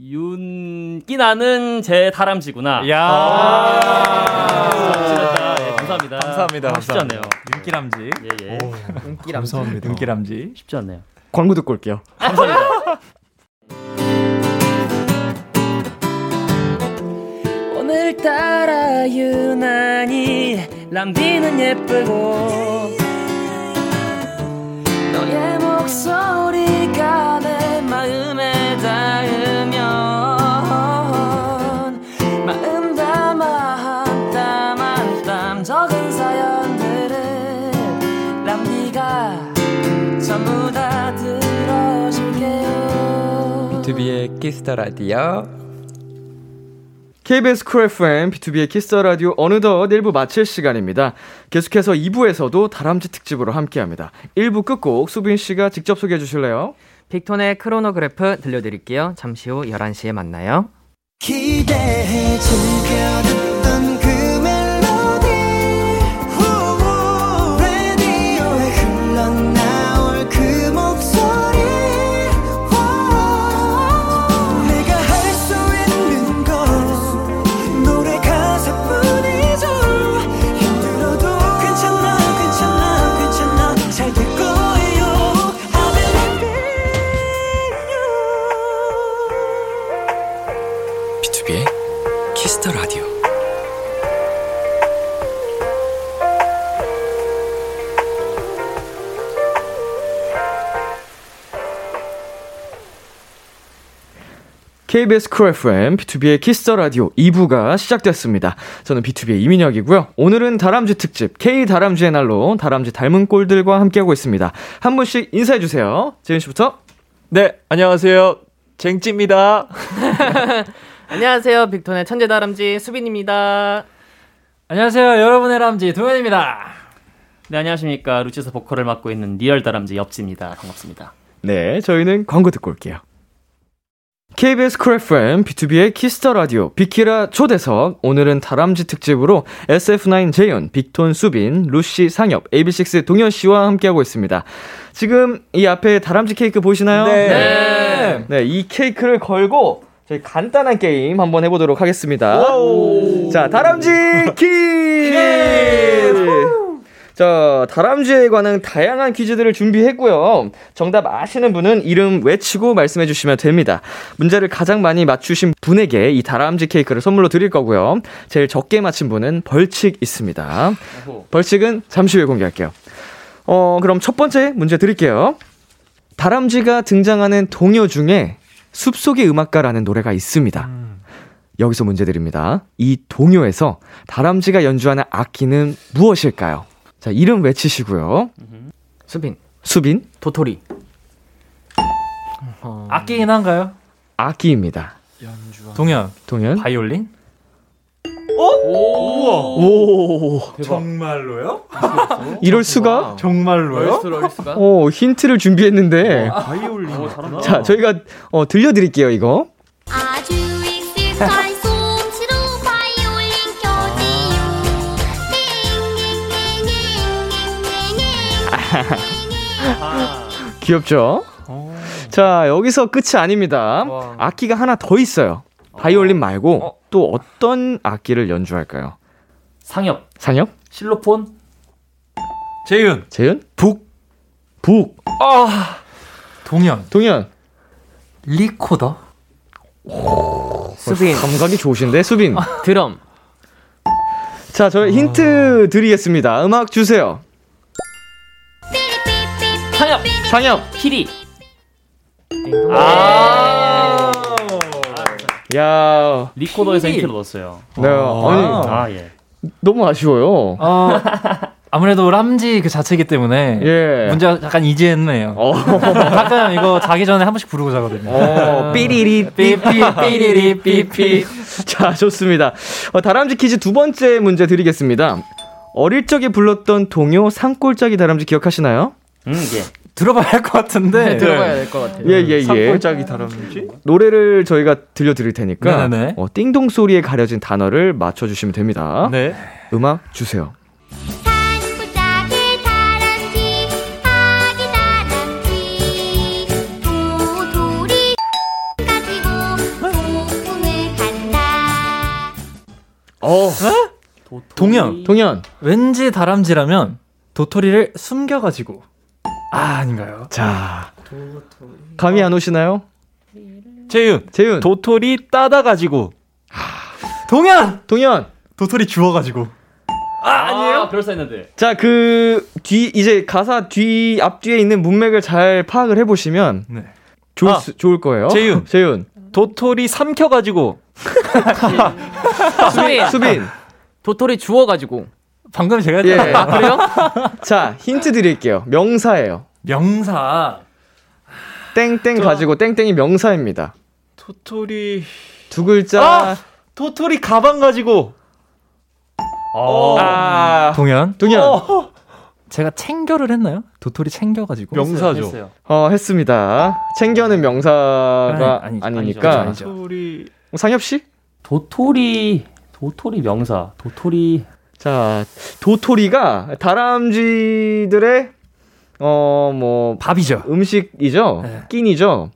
윤기 나는 제 다람쥐구나. 야. 아. 예, 감사합니다. 감사합니다, 아, 쉽지. 않네요. 윤기람쥐. 예, 예. 인기람 감사합니다. 윤기람쥐. 쉽지 않네요. 광고 듣고 올게요. 감사합니다. 오늘따라 유난히 람디는 예쁘고 Kiss the Radio KBS 쿨 FM, BTOB의 Kiss the Radio 어느덧 1부 마칠 시간입니다. 계속해서 2부에서도 다람쥐 특집으로 함께합니다. 1부 끝곡 수빈 씨가 직접 소개해 주실래요? 픽톤의 크로노그래프 들려드릴게요. 잠시 후 11시에 만나요. 기대해 즐겨 KBS 쿨 FM, B2B의 키스터 라디오 2부가 시작됐습니다. 저는 BTOB의 이민혁이고요. 오늘은 다람쥐 특집, K 다람쥐의 날로 다람쥐 닮은 꼴들과 함께하고 있습니다. 한 분씩 인사해 주세요. 재윤 씨부터. 네, 안녕하세요. 쟁찌입니다. 안녕하세요. 빅톤의 천재 다람쥐 수빈입니다. 안녕하세요. 여러분의 람쥐 동현입니다. 네, 안녕하십니까. 루시에서 보컬을 맡고 있는 real 다람쥐 엽지입니다. 반갑습니다. 네, 저희는 광고 듣고 올게요. KBS 쿨 FM, B2B의 키스터 라디오, 비키라 초대석. 오늘은 다람쥐 특집으로 SF9 재윤, 빅톤 수빈, 루시 상엽, AB6IX 동현 씨와 함께하고 있습니다. 지금 이 앞에 다람쥐 케이크 보이시나요? 네. 네, 이 케이크를 걸고 저희 간단한 게임 한번 해보도록 하겠습니다. 자, 다람쥐 퀴즈! 자, 다람쥐에 관한 다양한 퀴즈들을 준비했고요. 정답 아시는 분은 이름 외치고 말씀해 주시면 됩니다. 문제를 가장 많이 맞추신 분에게 이 다람쥐 케이크를 선물로 드릴 거고요. 제일 적게 맞힌 분은 벌칙 있습니다. 벌칙은 잠시 후에 공개할게요. 어, 그럼 첫 번째 문제 드릴게요. 다람쥐가 등장하는 동요 중에 숲속의 음악가라는 노래가 있습니다. 여기서 문제 드립니다. 이 동요에서 다람쥐가 연주하는 악기는 무엇일까요? 자, 이름 외치시고요. 수빈, 수빈, 도토리. 어, 악기긴 한가요? 악기입니다. 동현, 동현. 바이올린? 오, 정말로요? 이럴 수가? 정말로요? 어, 힌트를 준비했는데. 바이올린. 자, 저희가 어, 들려드릴게요, 이거. 아주 익숙한 귀엽죠? 자, 여기서 끝이 아닙니다. 와. 악기가 하나 더 있어요. 바이올린 말고 또 어떤 악기를 연주할까요? 상엽, 상엽? 실로폰, 재윤. 재윤? 북, 북. 동현, 동현. 리코더? 수빈, 감각이 좋으신데, 수빈. 드럼. 자, 저희 힌트 드리겠습니다. 음악 주세요. 상엽. 키리. 아. 야, 리코더에서 힌트를 넣었어요. 네, 아니, 아, 예. 너무 아쉬워요. 어, 아무래도 람쥐 그 자체이기 때문에 예. 문제가 약간 이지했네요. 어, 가끔 이거 자기 전에 한 번씩 부르고 자거든요. 어, 삐리리, 삐삐 삐리리 삐삐. 자, 좋습니다. 어, 다람쥐 퀴즈 두 번째 문제 드리겠습니다. 어릴 적에 불렀던 동요 산골짜기 다람쥐 기억하시나요? 음, 예. 들어봐야 할 것 같은데. 들어가야 될 것 같아요. 예, 예, 예. 산골짜기 다람쥐? 노래를 저희가 들려드릴 테니까 네네네. 어, 띵동 소리에 가려진 단어를 맞춰주시면 됩니다. 네. 음악 주세요. 산골짜기 다람쥐 아기 다람쥐 도돌이 가지고 소풍을 간다 어, 동현. 동현. 왠지 다람쥐라면 도토리를 숨겨가지고. 아, 아닌가요? 자, 감이 안 오시나요? 재윤. 재윤. 도토리 따다 가지고. 동현! 동현. 도토리 주워 가지고. 아, 그럴싸했는데. 자, 그 뒤 이제 가사 뒤 앞뒤에 있는 문맥을 잘 파악을 해 보시면 네. 좋을, 아, 수- 좋을 거예요. 재윤. 재윤. 도토리 삼켜 가지고. 수빈, 수빈. 도토리 주워 가지고. 방금 제가 예. 했잖아요. 아, 그래요? 자, 힌트 드릴게요. 명사예요. 명사. 땡땡 가지고 땡땡이 명사입니다. 도토리. 두 글자. 아! 도토리 가방 가지고. 아, 동현. 동현. 어. 제가 챙겨를 했나요? 도토리 챙겨가지고. 명사죠. 했어요. 어, 했습니다. 챙겨는 명사가 아니, 아니죠. 아니니까. 도토리. 상엽 씨? 도토리, 도토리 명사, 도토리. 자, 도토리가 다람쥐들의 어, 뭐 밥이죠. 음식이죠. 네. 끼니죠.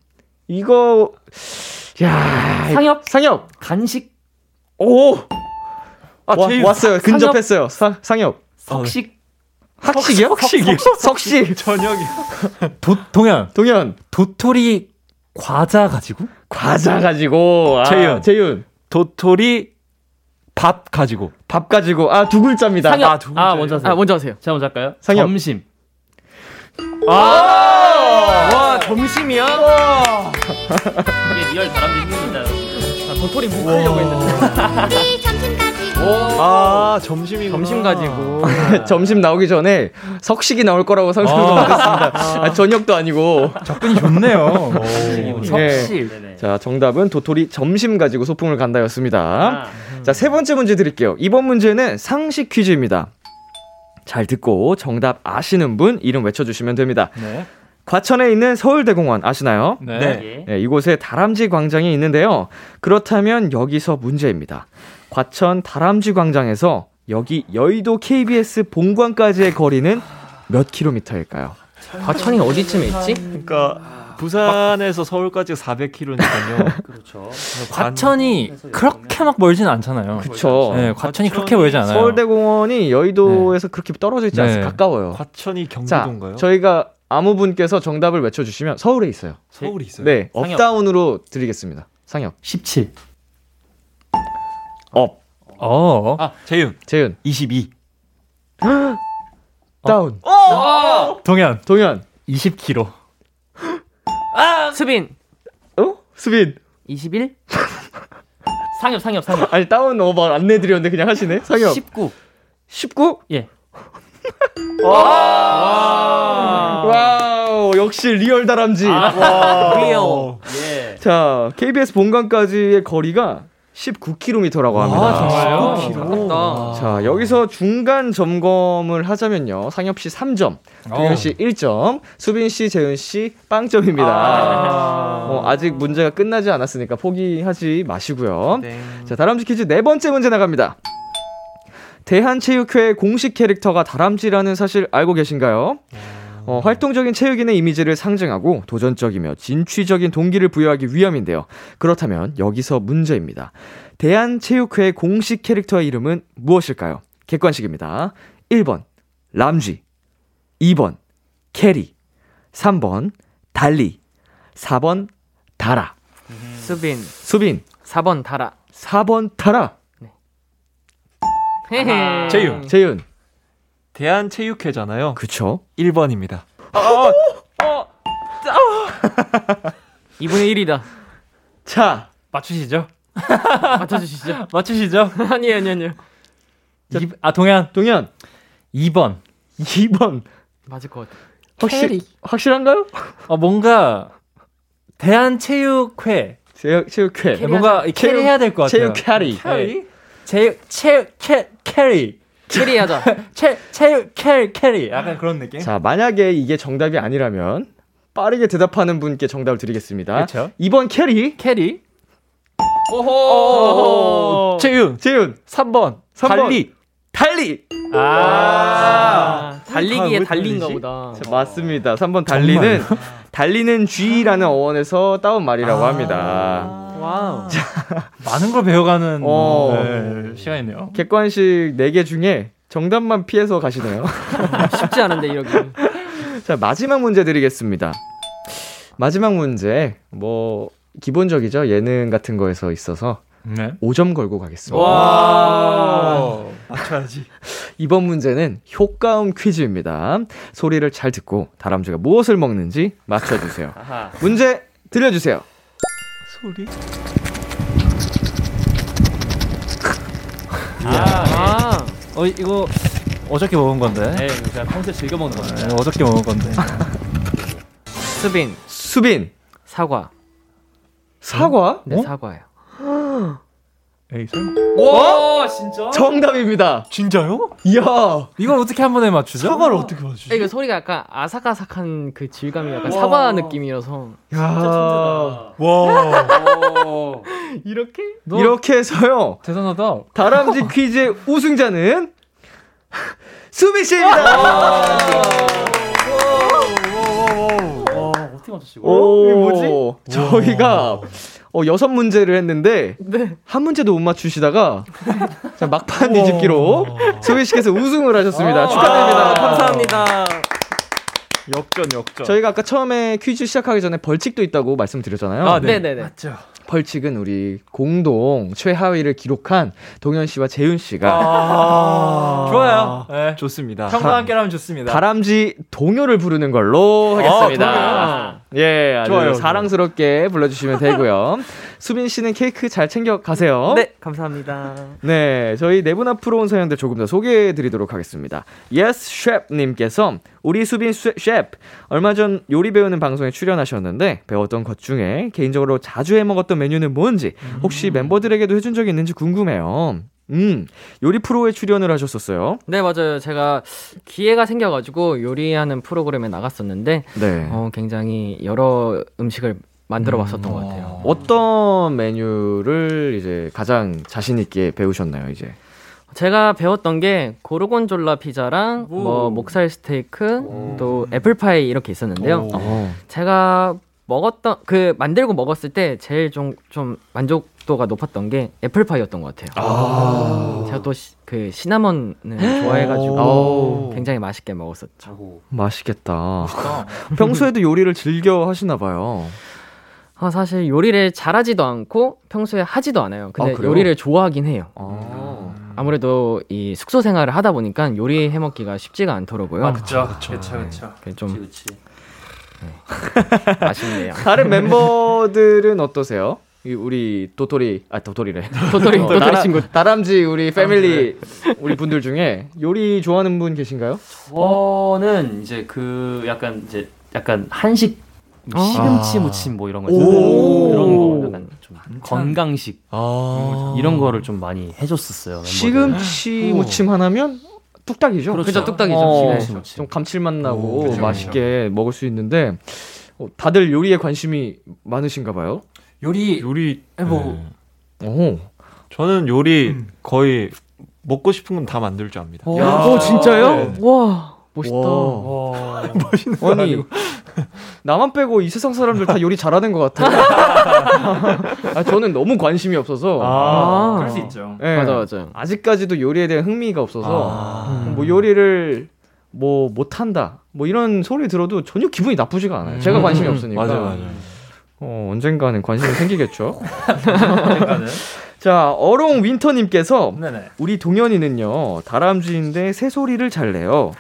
이거 야, 상엽, 상엽. 간식, 오! 아, 와, 재윤. 왔어요. 근접했어요. 사, 상엽. 석식, 학식이요? 석식이요? 석식. 저녁이. 도, 동현. 동현. 도토리 과자 가지고? 과자 가지고. 아, 재윤. 재윤. 도토리 밥 가지고. 밥 가지고. 아, 두 글자입니다. 상엽. 아, 아, 두 글자예요. 먼저 하세요. 아, 먼저 하세요. 제가 먼저 할까요? 상엽. 점심. 와, 점심이야? 이게 real 다람쥐 힘입니다. 아, 도토리묵 하려고 했는데. 우리 점심 가지고 아 점심이 점심 가지고. 점심 나오기 전에 석식이 나올 거라고 상상도 아. 못했습니다. 아, 저녁도 아니고. 접근이 좋네요. 예. 석식. 네네. 자, 정답은 도토리 점심 가지고 소풍을 간다였습니다. 아, 자, 세 번째 문제 드릴게요. 이번 문제는 상식 퀴즈입니다. 잘 듣고 정답 아시는 분 이름 외쳐주시면 됩니다. 네. 과천에 있는 서울대공원 아시나요? 네. 네. 네, 이곳에 다람쥐 광장이 있는데요. 그렇다면 여기서 문제입니다. 과천 다람쥐 광장에서 여기 여의도 KBS 본관까지의 거리는 몇 킬로미터일까요? 과천이 어디쯤에 있지? 그러니까 부산에서 서울까지 400km니까요. 그렇죠. 과천이 그렇게 막 멀진 않잖아요. 그쵸. 네, 과천이 그렇게 멀지 않아요. 서울대공원이 여의도에서 그렇게 떨어져 있지 않습니다. 네. 가까워요. 과천이 자, 경기도인가요? 저희가 아무 분께서 정답을 외쳐주시면 서울에 있어요. 서울이 있어요. 네. up down으로 드리겠습니다. 상엽. 17. Up. 어. 아 재윤 재윤. 22. Down. 동현 동현. 20km. 수빈 어? 수빈. 21? 상엽, 상엽, 상엽. 아니, down 오버 안 내 드렸는데 그냥 하시네. 상엽. 19. 19? 예. 와우, 역시 real 다람쥐. Real. 예. 자, KBS 본관까지의 거리가 19km라고 합니다. 아, 정말요? 19km. 가깝다. 자, 여기서 중간 점검을 하자면요. 상엽 씨 3점, 동현 씨 1점, 수빈 씨, 재은 씨 빵점입니다. 어, 아직 문제가 끝나지 않았으니까 포기하지 마시고요. 네. 자, 다람쥐 퀴즈 네 번째 문제 나갑니다. 대한체육회 공식 캐릭터가 다람쥐라는 사실 알고 계신가요? 어, 활동적인 체육인의 이미지를 상징하고 도전적이며 진취적인 동기를 부여하기 위함인데요. 그렇다면 여기서 문제입니다. 대한체육회 공식 캐릭터의 이름은 무엇일까요? 객관식입니다. 1번 람쥐 2번 캐리 3번 달리 4번 다라 수빈 수빈 4번 다라. 4번 다라 헤헤. 재윤. 재윤 대한체육회잖아요. 그쵸 1번입니다. 2분의 1이다. 자 맞추시죠? 맞춰주시죠. 맞추시죠? 아니요, 아니요, 아니요. 이, 아 동현 동현 2번. 2번 맞을 것 같아. 확실 확실한가요? 어 뭔가 대한체육회 체육 체육회 뭔가 이 carry 해야 될 것 같아요. 체육 캐리 캐리? 제 체육 캐 캐리 carry하자. 체 체육 캐리 캐리 약간 그런 느낌. 자 만약에 이게 정답이 아니라면 빠르게 대답하는 분께 정답을 드리겠습니다. 그렇죠. 2번 캐리 캐리. 오호 재윤 재윤 3번. 3번 달리. 달리 아. 아, 달리기에 왜 달린가? 보다. 자, 맞습니다. 3번 달리는 달리는 G라는 어원에서 따온 말이라고 합니다. 와우. 많은 걸 배워가는 어. 네, 시간이네요. 객관식 4개 중에 정답만 피해서 가시네요. 쉽지 않은데 이러기. 자, 마지막 문제 드리겠습니다. 마지막 문제, 뭐, 기본적이죠. 예능 같은 거에서 있어서 네. 5점 걸고 가겠습니다. 와. 맞춰야지. 이번 문제는 효과음 퀴즈입니다. 소리를 잘 듣고 다람쥐가 무엇을 먹는지 맞춰주세요. 문제 들려주세요. 소리. 아, 아, 어 이거 어저께 먹은 건데. 네. 네, 제가 평소에 즐겨 먹는 겁니다. 네, 어저께 먹은 건데. 수빈 수빈, 사과. 사과? 네, 어? 사과예요. 에이 설마. 와, 진짜? 정답입니다. 진짜요? 이야. 이걸 어떻게 한 번에 맞추죠? 사과를 어떻게 맞추지? 이거 소리가 약간 아삭아삭한 그 질감이 약간 사과 느낌이어서 야. 와. 오. 이렇게? 너 이렇게 해서요. 대단하다. 다람쥐 퀴즈의 우승자는 수빈 씨입니다. 와, 어떻게 맞추시고? 오, 이게 뭐지? 저희가 어, 여섯 문제를 했는데 네. 한 문제도 못 맞추시다가 자, 막판 뒤집기로 수빈 씨께서 우승을 하셨습니다. 축하드립니다. 아, 감사합니다. 역전 역전. 저희가 아까 처음에 퀴즈 시작하기 전에 벌칙도 있다고 말씀드렸잖아요. 아, 네. 네네네. 맞죠. 벌칙은 우리 공동 최하위를 기록한 동현 씨와 재윤 씨가 아. 좋아요. 네. 좋습니다. 형과 함께라면 좋습니다. 다람쥐 동요를 부르는 걸로 하겠습니다. 아, 예, 아주 좋아요. 사랑스럽게 불러주시면 되고요. 수빈 씨는 케이크 잘 챙겨 가세요. 네, 감사합니다. 네, 저희 네 분 앞으로 온 사연들 조금 더 소개해 드리도록 하겠습니다. Yes Chef 님께서 우리 수빈 수- 셰프 얼마 전 요리 배우는 방송에 출연하셨는데 배웠던 것 중에 개인적으로 자주 해 먹었던 메뉴는 뭔지 혹시 멤버들에게도 해준 적이 있는지 궁금해요. 음, 요리 프로에 출연을 하셨었어요. 네, 맞아요. 제가 기회가 생겨가지고 요리하는 프로그램에 나갔었는데, 네. 어, 굉장히 여러 음식을 만들어 봤었던 것 같아요. 어떤 메뉴를 이제 가장 자신 있게 배우셨나요, 이제? 제가 배웠던 게 고르곤졸라 피자랑 뭐 목살 스테이크 또 애플파이 이렇게 있었는데요. 어. 제가 먹었던 그 만들고 먹었을 때 제일 좀 좀 만족도가 높았던 게 애플파이였던 것 같아요. 제가 또 그 시나몬을 좋아해가지고 오. 굉장히 맛있게 먹었었죠. 맛있겠다. 평소에도 요리를 즐겨 하시나 봐요. 아, 사실 요리를 잘하지도 않고 평소에 하지도 않아요. 근데 아? 요리를 좋아하긴 해요. 아. 아무래도 이 숙소 생활을 하다 보니까 요리 해 먹기가 쉽지가 않더라고요. 아, 그쵸. 그쵸, 그쵸. 그게 좀 그렇지. 아쉽네요. 다른 멤버들은 어떠세요? 이 우리 도토리 아 도토리래. 도토리 어, 도토리 다람- 친구. 다람쥐 우리 패밀리 우리 분들 중에 요리 좋아하는 분 계신가요? 저는 이제 그 약간 이제 약간 한식 어? 시금치 아. 무침 뭐 이런 거. 그런 거 약간 좀 건강식 아. 이런 거를 좀 많이 해줬었어요. 멤버들. 시금치 무침 하나면 뚝딱이죠. 그렇죠. 그죠, 뚝딱이죠. 어, 시금치 무침. 좀 감칠맛 나고 오, 그죠, 맛있게 먹을 수 있는데 어, 다들 요리에 관심이 많으신가 봐요. 요리 요리 해보. 네. 오. 저는 요리 거의 먹고 싶은 건 다 만들 줄 압니다. 오, 야. 오 진짜요? 네. 와 멋있다. 와. 멋있는 건 아니 아니고. 나만 빼고 이 세상 사람들 다 요리 잘하는 것 같아요. 아, 저는 너무 관심이 없어서. 아. 그럴 수 있죠. 예. 맞아 맞아. 아직까지도 요리에 대한 흥미가 없어서 아. 뭐 요리를 뭐 못한다 뭐 이런 소리 들어도 전혀 기분이 나쁘지가 않아요. 제가 관심이 없으니까. 맞아요, 맞아요. 어, 언젠가는 관심이 생기겠죠. 언젠가는. 자, 어롱 윈터님께서 네네. 우리 동현이는요 다람쥐인데 새소리를 잘 내요.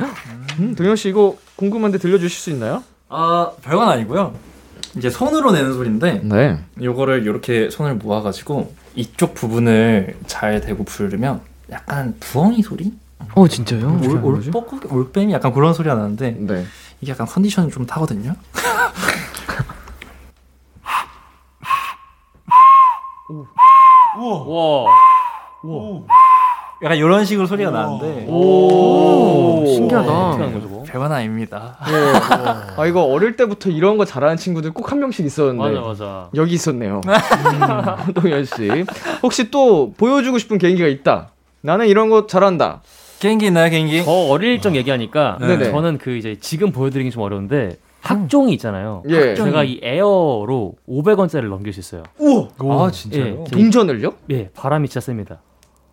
음, 동현 씨 이거 궁금한데 들려주실 수 있나요? 아 별건 아니고요. 이제 손으로 내는 소리인데 네. 요거를 이렇게 손을 모아가지고 이쪽 부분을 잘 대고 부르면 약간 부엉이 소리? 어 진짜요? 올? 올뻑 올빼미 약간 그런 소리가 나는데 네. 이게 약간 컨디션이 좀 타거든요. 와. 약간 이런 식으로 소리가 나는데 오, 신기하다. 어떻게 하는 거죠? 그거? 별건 아닙니다. 아 이거 어릴 때부터 이런 거 잘하는 친구들 꼭 한 명씩 있었는데 맞아 맞아. 여기 있었네요. 음, 동현 씨 혹시 또 보여주고 싶은 개인기가 있다. 나는 이런 거 잘한다. 개인기 있나요, 개인기? 저 어릴 적 얘기하니까 네네. 저는 그 이제 지금 보여드리기 좀 어려운데 학종이 있잖아요. 예. 제가 이 에어로 500원짜리를 넘길 수 있어요. 우와. 아 진짜요? 예, 제- 동전을요? 예, 바람이 진짜 셉니다.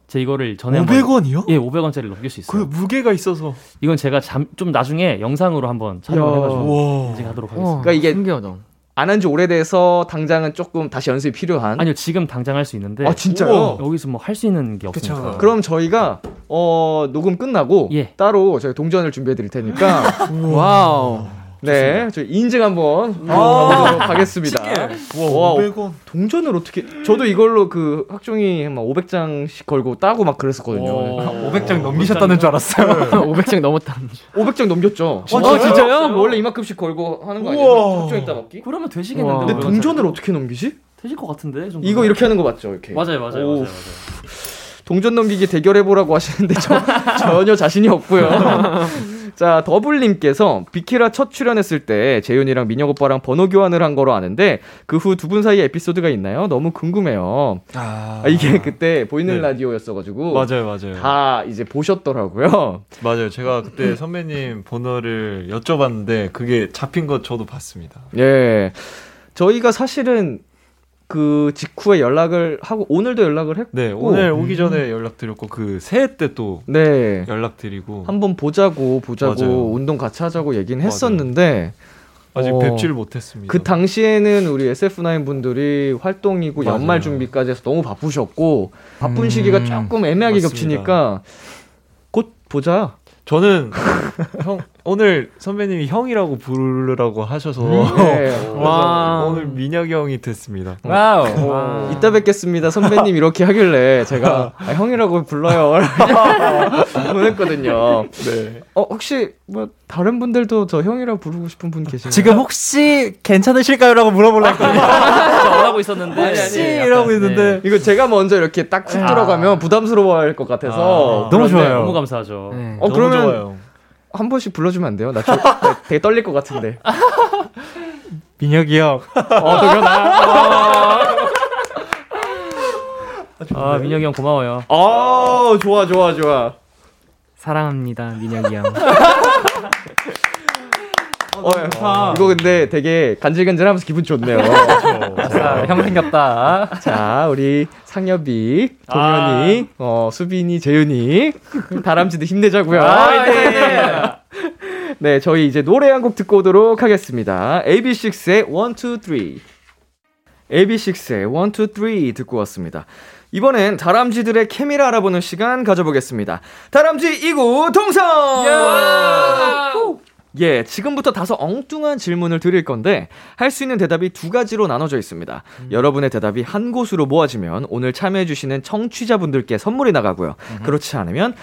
제 이거를 전에 500원이요? 예, 500원짜리를 넘길 수그 있어요. 무게가 있어서. 이건 제가 잠, 좀 나중에 영상으로 한번 촬영을 야. 해가지고 와. 인증하도록 와, 하겠습니다. 그러니까 이게- 신기하다. 안한지 오래돼서 당장은 조금 다시 연습이 필요한. 아니요, 지금 당장 할 수 있는데 아 진짜요? 여기서 뭐 할 수 있는 게. 없으니까. 그럼 저희가 어 녹음 끝나고 예. 따로 저희 동전을 준비해 드릴 테니까 와우. 네 저희 인증 한번 아, 가보도록 하겠습니다. 와, 와, 500원. 동전을 어떻게? 저도 이걸로 그 학종이 막 500장씩 걸고 따고 막 그랬었거든요. 오. 500장 넘기셨다는 줄 알았어요. 500장 넘었다는 줄. 500장 넘겼죠. 진짜요? 진짜요? 원래 이만큼씩 걸고 하는 거. 아니에요? 학종이 따먹기? 그러면 되시겠는데. 근데 500원짜리. 동전을 어떻게 넘기지? 되실 것 같은데. 이 정도면. 이거 이렇게 하는 거 맞죠? 이렇게. 맞아요, 맞아요, 오. 맞아요, 맞아요. 동전 넘기기 대결해 보라고 하시는데 저, 전혀 자신이 없고요. 자, 더블님께서 비키라 첫 출연했을 때 재윤이랑 민혁 오빠랑 번호 교환을 한 거로 아는데 그 후 두 분 사이에 에피소드가 있나요? 너무 궁금해요. 아, 아, 이게 그때 보이는 네. 라디오였어가지고 맞아요, 맞아요. 다 이제 보셨더라고요. 맞아요. 제가 그때 선배님 번호를 여쭤봤는데 그게 잡힌 거 저도 봤습니다. 예. 저희가 사실은 그 직후에 연락을 하고 오늘도 연락을 했고 네, 오늘 오기 전에 연락드렸고 그 새해 때 또 네. 연락드리고 한번 보자고 보자고 맞아요. 운동 같이 하자고 얘기는. 했었는데 아직 어, 뵙지를 못했습니다. 그 당시에는 우리 SF9 분들이 활동이고 맞아요. 연말 준비까지 해서 너무 바쁘셨고 바쁜 음, 시기가 조금 애매하게 맞습니다. 겹치니까 곧 보자. 저는 형 오늘 선배님이 형이라고 부르라고 하셔서 네. 와 오늘 민혁이 형이 됐습니다. 와우. 이따 뵙겠습니다. 선배님 이렇게 하길래 제가 아, 형이라고 불러요. 보냈거든요. 네. 어, 혹시 뭐 다른 분들도 저 형이라고 부르고 싶은 분 계신가요? 지금 혹시 괜찮으실까요?라고 물어보려 했거든요. 저 원하고 있었는데 혹시 네, 이러고 약간, 있는데 이거 제가 먼저 이렇게 딱 훅 들어가면 부담스러워할 것 같아서 너무 그런데 좋아요. 너무 감사하죠. 네. 어 너무 그러면 좋아요. 한 번씩 불러주면 안 돼요? 나, 저, 나 되게 떨릴 것 같은데. 민혁이 형. 어 동현아. 아 민혁이 형 고마워요. 어 좋아 좋아 좋아. 사랑합니다, 민혁이 형. 어, 이거 근데 되게 간질간질하면서 기분 좋네요. 아, 형 생겼다. 자, 우리 상엽이, 동현이, 어, 수빈이, 재윤이, 다람쥐도 힘내자고요. 네, 저희 이제 노래 한 곡 듣고 오도록 하겠습니다. AB6IX의 1, 2, 3. AB6IX의 1, 2, 3 듣고 왔습니다. 이번엔 다람쥐들의 케미를 알아보는 시간 가져보겠습니다. 다람쥐 2구 동성! 예, 지금부터 다소 엉뚱한 질문을 드릴 건데 할 수 있는 대답이 두 가지로 나눠져 있습니다. 여러분의 대답이 한 곳으로 모아지면 오늘 참여해 주시는 청취자분들께 선물이 나가고요. 그렇지 않으면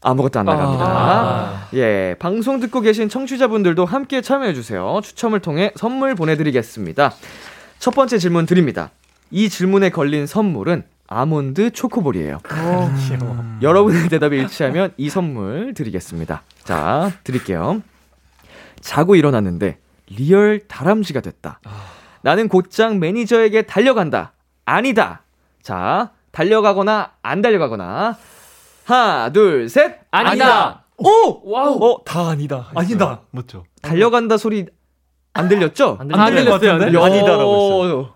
아무것도 안 나갑니다. 예, 방송 듣고 계신 청취자분들도 함께 참여해 주세요. 추첨을 통해 선물 보내 드리겠습니다. 첫 번째 질문 드립니다. 이 질문에 걸린 선물은 아몬드 초코볼이에요. 여러분의 대답이 일치하면 이 선물 드리겠습니다. 자, 드릴게요. 자고 일어났는데 real 다람쥐가 됐다. 나는 곧장 매니저에게 달려간다. 아니다. 자, 달려가거나 안 달려가거나. 하나, 둘, 셋. 아니다. 오! 와우. 어, 다 아니다. 아니다. 맞죠? 달려간다 소리 안 들렸죠? 안안것 같은데? 야, 아니다라고 했어요.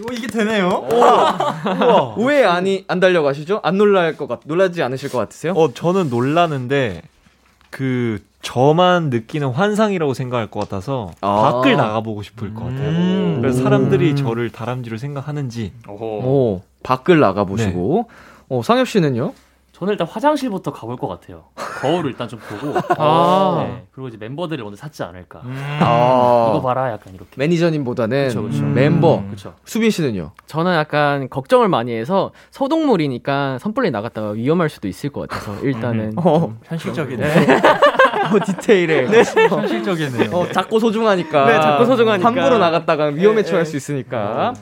오, 이게 되네요. 왜 아니 안 달려가시죠? 안 놀랄 것 같, 놀라지 않으실 것 같으세요? 어, 저는 놀라는데 그 저만 느끼는 환상이라고 생각할 것 같아서 아. 밖을 나가보고 싶을 것 같아요. 음. 그래서 사람들이 저를 다람쥐로 생각하는지 오, 밖을 나가보시고. 어, 상엽 씨는요? 저는 일단 화장실부터 가볼 것 같아요. 거울을 일단 좀 보고. 아. 네, 그리고 이제 멤버들을 오늘 찾지 않을까. 아, 이거 봐라 약간 이렇게. 매니저님보다는 그쵸, 그쵸. 멤버. 그렇죠. 수빈 씨는요? 저는 약간 걱정을 많이 해서 소동물이니까 선불리 나갔다가 위험할 수도 있을 것 같아서 일단은 어, 좀 현실적이네. 어, 디테일에. 현실적이네요. 어, 작고 소중하니까. 네, 작고 소중하니까. 함부로 나갔다가 위험에 네, 처할 네. 수 있으니까.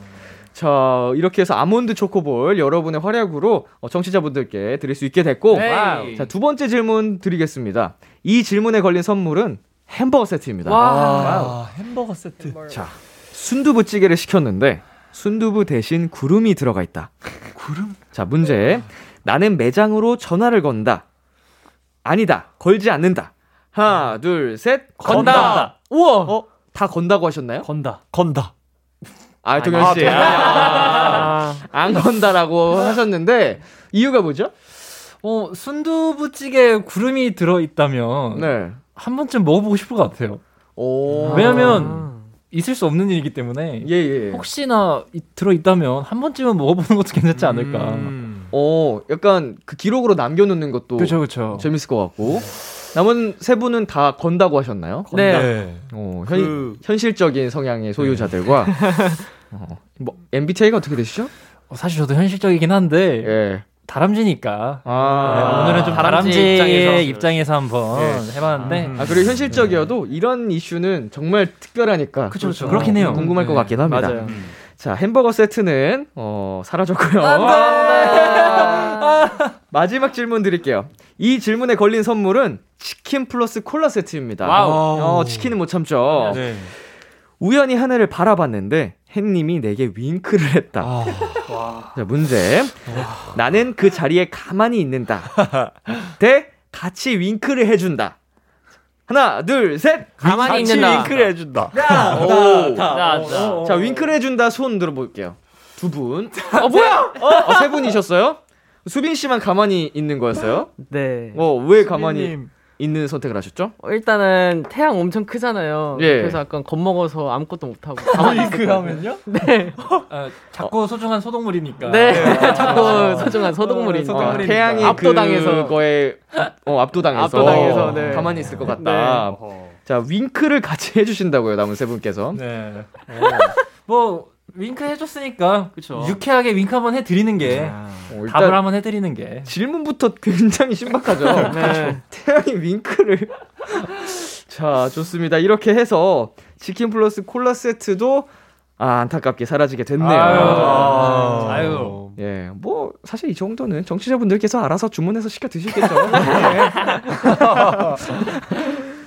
자, 이렇게 해서 아몬드 초코볼 여러분의 활약으로 어, 청취자분들께 드릴 수 있게 됐고. 에이. 자, 두 번째 질문 드리겠습니다. 이 질문에 걸린 선물은 햄버거 세트입니다. 아, 햄버거 세트. 자, 순두부찌개를 시켰는데 순두부 대신 구름이 들어가 있다. 구름? 자, 문제. 나는 매장으로 전화를 건다. 아니다. 걸지 않는다. 하나, 둘, 셋. 건다. 우와. 어? 다 건다고 하셨나요? 건다. 건다. 아, 동현 씨. 안 건다라고 하셨는데 이유가 뭐죠? 어, 순두부찌개 구름이 들어 있다면 네. 한 번쯤 먹어보고 싶을 것 같아요. 오. 왜냐면 있을 수 없는 일이기 때문에 예, 예. 혹시나 이- 들어 있다면 한 번쯤은 먹어보는 것도 괜찮지 않을까. 음. 어, 약간 그 기록으로 남겨놓는 것도 그렇죠, 그렇죠. 재밌을 것 같고. 남은 세 분은 다 건다고 하셨나요? 네. 네. 어, 현, 그- 현실적인 성향의 소유자들과 어, 뭐 MBTI가 어떻게 되시죠? 어, 사실 저도 현실적이긴 한데 예. 다람쥐니까 아, 네, 오늘은 좀 다람쥐 다람쥐 입장에서. 입장에서, 한번 해봤는데 아 그리고 현실적이어도 이런 이슈는 정말 특별하니까 그쵸, 그쵸. 어, 그렇긴 해요. 궁금할 것 네, 같긴 합니다. 맞아요. 자 햄버거 세트는 어, 사라졌고요. 마지막 질문 드릴게요. 이 질문에 걸린 선물은 치킨 플러스 콜라 세트입니다. 와우. 어, 치킨은 못 참죠. 네. 우연히 하늘을 바라봤는데 햇님이 내게 윙크를 했다. 아, 자, 문제. 나는 그 자리에 가만히 있는다. 대 같이 윙크를 해준다. 하나, 둘, 셋. 가만히 같이 있는다. 윙크를 해준다. 오. 자, 자. 자, 윙크를 해준다. 손 들어볼게요. 두 분. 어 뭐야? 어, 세 분이셨어요? 수빈 씨만 가만히 있는 거였어요? 네. 어, 왜 가만히? 수빈님, 있는 선택을 하셨죠? 어, 일단은 태양 엄청 크잖아요. 예. 그래서 약간 겁먹어서 아무것도 못 하고 가만히 있을 것 같아요. 하면요? 네. 아, 작고 소중한 소동물이니까. 네. 자꾸 소중한 소동물이 어, 어, 소동물이니까. 태양이 압도당해서. 그 거에 어, 압도당해서, 압도당해서, 네. 가만히 있을 것 같다. 자 윙크를 같이 해주신다고요 남은 세 분께서. 네. 뭐 윙크 해줬으니까 그쵸. 유쾌하게 윙크 한번 해드리는 게 어, 답을 한번 해드리는 게. 질문부터 굉장히 신박하죠. 네. 태양이 윙크를. 자, 좋습니다. 이렇게 해서 치킨 플러스 콜라 세트도 아, 안타깝게 사라지게 됐네요. 아유. 아유. 예, 뭐 사실 이 정도는 정치자분들께서 알아서 주문해서 시켜 드시겠죠. 네.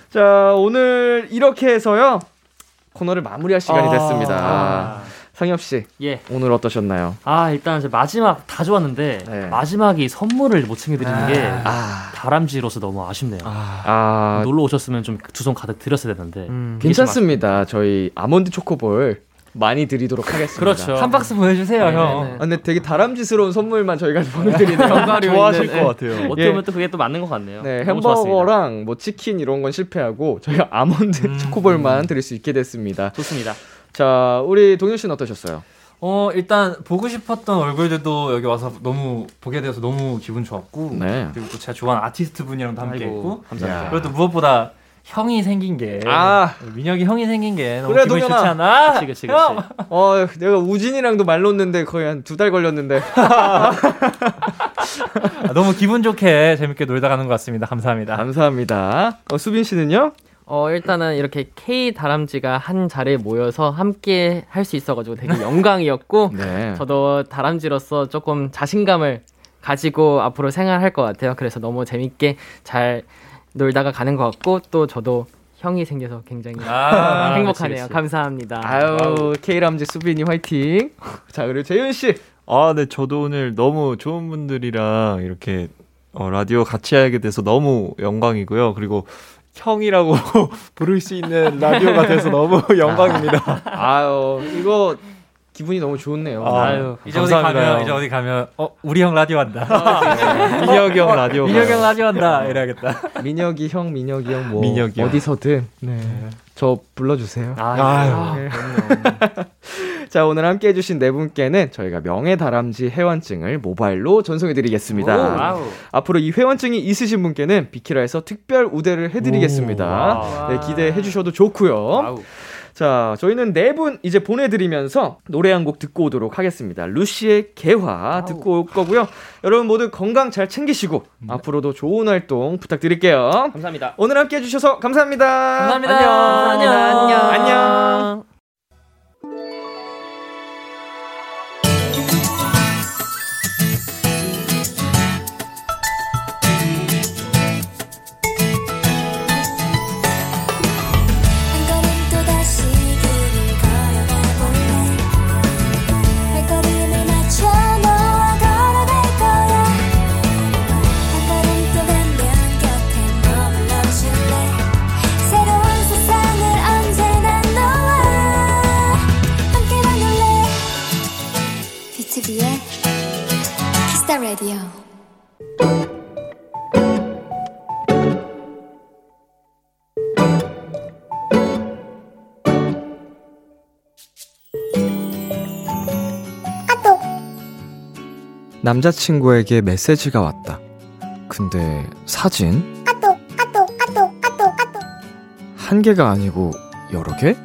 자, 오늘 이렇게 해서요. 코너를 마무리할 시간이 됐습니다. 아. 상엽 씨, 예. 오늘 어떠셨나요? 아 일단 이제 마지막 다 좋았는데 네. 마지막이 선물을 못 챙겨드리는 게 아, 다람쥐로서 너무 아쉽네요. 아, 놀러 오셨으면 좀 두 손 가득 드렸어야 되는데. 음. 괜찮습니다. 저희 아몬드 초코볼 많이 드리도록 하겠습니다. 그렇죠. 한 박스 보내주세요, 네, 형. 네, 네. 아, 근데 되게 다람쥐스러운 선물만 저희가 보내드리네요. 좋아하실 있는, 것 같아요. 어떻게 예. 보면 또 그게 또 맞는 것 같네요. 네. 햄버거랑 뭐 치킨 이런 건 실패하고 저희가 아몬드 초코볼만 드릴 수 있게 됐습니다. 좋습니다. 자, 우리 동현 씨는 어떠셨어요? 어 일단 보고 싶었던 얼굴들도 여기 와서 너무 보게 돼서 너무 기분 좋았고 네. 그리고 또 제가 좋아하는 아티스트 분이랑도 함께 아이고, 했고 감사합니다. 그리고 또 무엇보다 형이 생긴 게 아. 민혁이 형이 생긴 게 너무 그래, 기분이 동현아. 좋지 않아? 그치, 그치, 그치. 형! 어, 내가 우진이랑도 말 놓는데 거의 한 두 달 걸렸는데. 아, 너무 기분 좋게 재밌게 놀다 가는 것 같습니다. 감사합니다. 감사합니다. 어, 수빈 씨는요? 어 일단은 이렇게 K 다람쥐가 한 자리에 모여서 함께 할 수 있어가지고 되게 영광이었고 네. 저도 다람쥐로서 조금 자신감을 가지고 앞으로 생활할 것 같아요. 그래서 너무 재밌게 잘 놀다가 가는 것 같고 또 저도 형이 생겨서 굉장히 아, 행복하네요. 그치, 그치. 감사합니다. 아유, K람지 수빈이 화이팅. 자, 그리고 재윤 씨. 아, 네, 저도 오늘 너무 좋은 분들이랑 이렇게 어, 라디오 같이 하게 돼서 너무 영광이고요. 그리고 형이라고 부를 수 있는 라디오가 돼서 너무 영광입니다. 아유, 이거 기분이 너무 좋네요. 아, 아유, 이제 어디 감사합니다, 가면 형. 이제 어디 가면 어 우리 형 라디오 한다. 민혁이 형 라디오. 민혁이 형 라디오 한다. 이래야겠다. 민혁이 형, 민혁이 형, 뭐 민혁이 형. 어디서든 네. 저 불러주세요. 아, 네. 자, 오늘 함께 해주신 네 분께는 저희가 명예다람쥐 회원증을 모바일로 전송해드리겠습니다. 와우. 앞으로 이 회원증이 있으신 분께는 비키라에서 특별 우대를 해드리겠습니다. 와우. 네, 기대해 주셔도 좋고요. 와우. 자, 저희는 네 분 이제 보내드리면서 노래 한 곡 듣고 오도록 하겠습니다. 루시의 개화 듣고 올 거고요. 여러분 모두 건강 잘 챙기시고 앞으로도 좋은 활동 부탁드릴게요. 감사합니다. 오늘 함께 해주셔서 감사합니다. 감사합니다. 안녕. 안녕. 안녕. 한 BTOB의 키스타 라디오 남자친구에게 메시지가 왔다. 근데 사진? 한 개가 아니고 여러 개?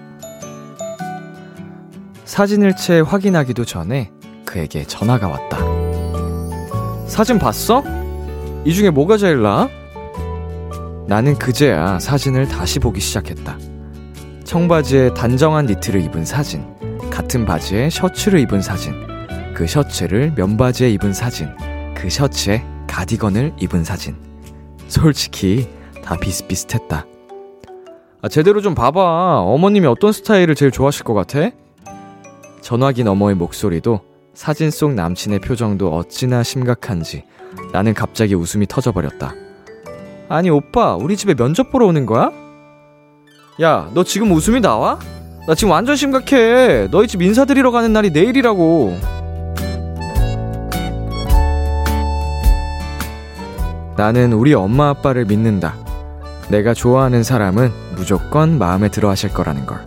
사진일체 확인하기도 전에 그에게 전화가 왔다. 사진 봤어? 이 중에 뭐가 제일 나아? 나는 그제야 사진을 다시 보기 시작했다. 청바지에 단정한 니트를 입은 사진, 같은 바지에 셔츠를 입은 사진, 그 셔츠를 면바지에 입은 사진, 그 셔츠에 가디건을 입은 사진. 솔직히 다 비슷비슷했다. 아, 제대로 좀 봐봐. 어머님이 어떤 스타일을 제일 좋아하실 것 같아? 전화기 너머의 목소리도 사진 속 남친의 표정도 어찌나 심각한지 나는 갑자기 웃음이 터져버렸다. 아니, 오빠, 우리 집에 면접 보러 오는 거야? 야, 너 지금 웃음이 나와? 나 지금 완전 심각해. 너희 집 인사드리러 가는 날이 내일이라고. 나는 우리 엄마 아빠를 믿는다. 내가 좋아하는 사람은 무조건 마음에 들어 하실 거라는 걸.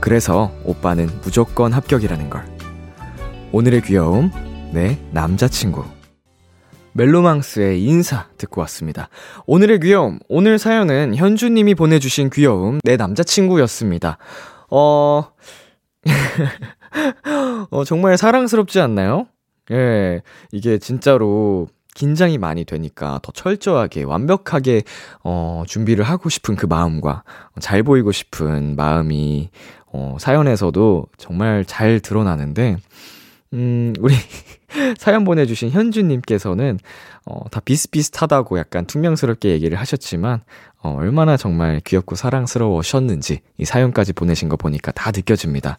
그래서 오빠는 무조건 합격이라는 걸. 오늘의 귀여움, 내 남자친구. 멜로망스의 인사 듣고 왔습니다. 오늘의 귀여움, 오늘 사연은 현주님이 보내주신 귀여움, 내 남자친구였습니다. 어, 어, 정말 사랑스럽지 않나요? 예, 이게 진짜로 긴장이 많이 되니까 더 철저하게, 완벽하게, 어, 준비를 하고 싶은 그 마음과 잘 보이고 싶은 마음이, 어, 사연에서도 정말 잘 드러나는데, 음, 우리 사연 보내주신 현주님께서는, 어, 다 비슷비슷하다고 약간 퉁명스럽게 얘기를 하셨지만, 어, 얼마나 정말 귀엽고 사랑스러우셨는지 이 사연까지 보내신 거 보니까 다 느껴집니다.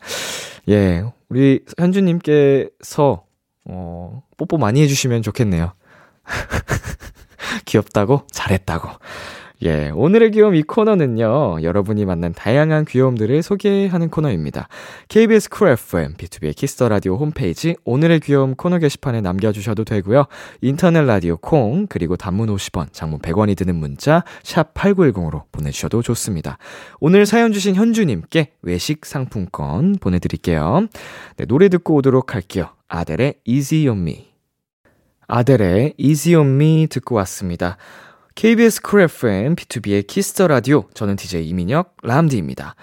예, 우리 현주님께서, 어, 뽀뽀 많이 해주시면 좋겠네요. 귀엽다고? 잘했다고. 예, 오늘의 귀여움 이 코너는요, 여러분이 만난 다양한 귀여움들을 소개하는 코너입니다. KBS 쿨 FM, B2B의 키스터 라디오 홈페이지, 오늘의 귀여움 코너 게시판에 남겨주셔도 되고요. 인터넷 라디오 콩, 그리고 단문 50원, 장문 100원이 드는 문자, 샵8910으로 보내주셔도 좋습니다. 오늘 사연 주신 현주님께 외식 상품권 보내드릴게요. 네, 노래 듣고 오도록 할게요. 아델의 Easy on Me. 아델의 Easy on Me 듣고 왔습니다. KBS 쿨 FM, B2B의 키스터 라디오. 저는 DJ 이민혁, 람디입니다.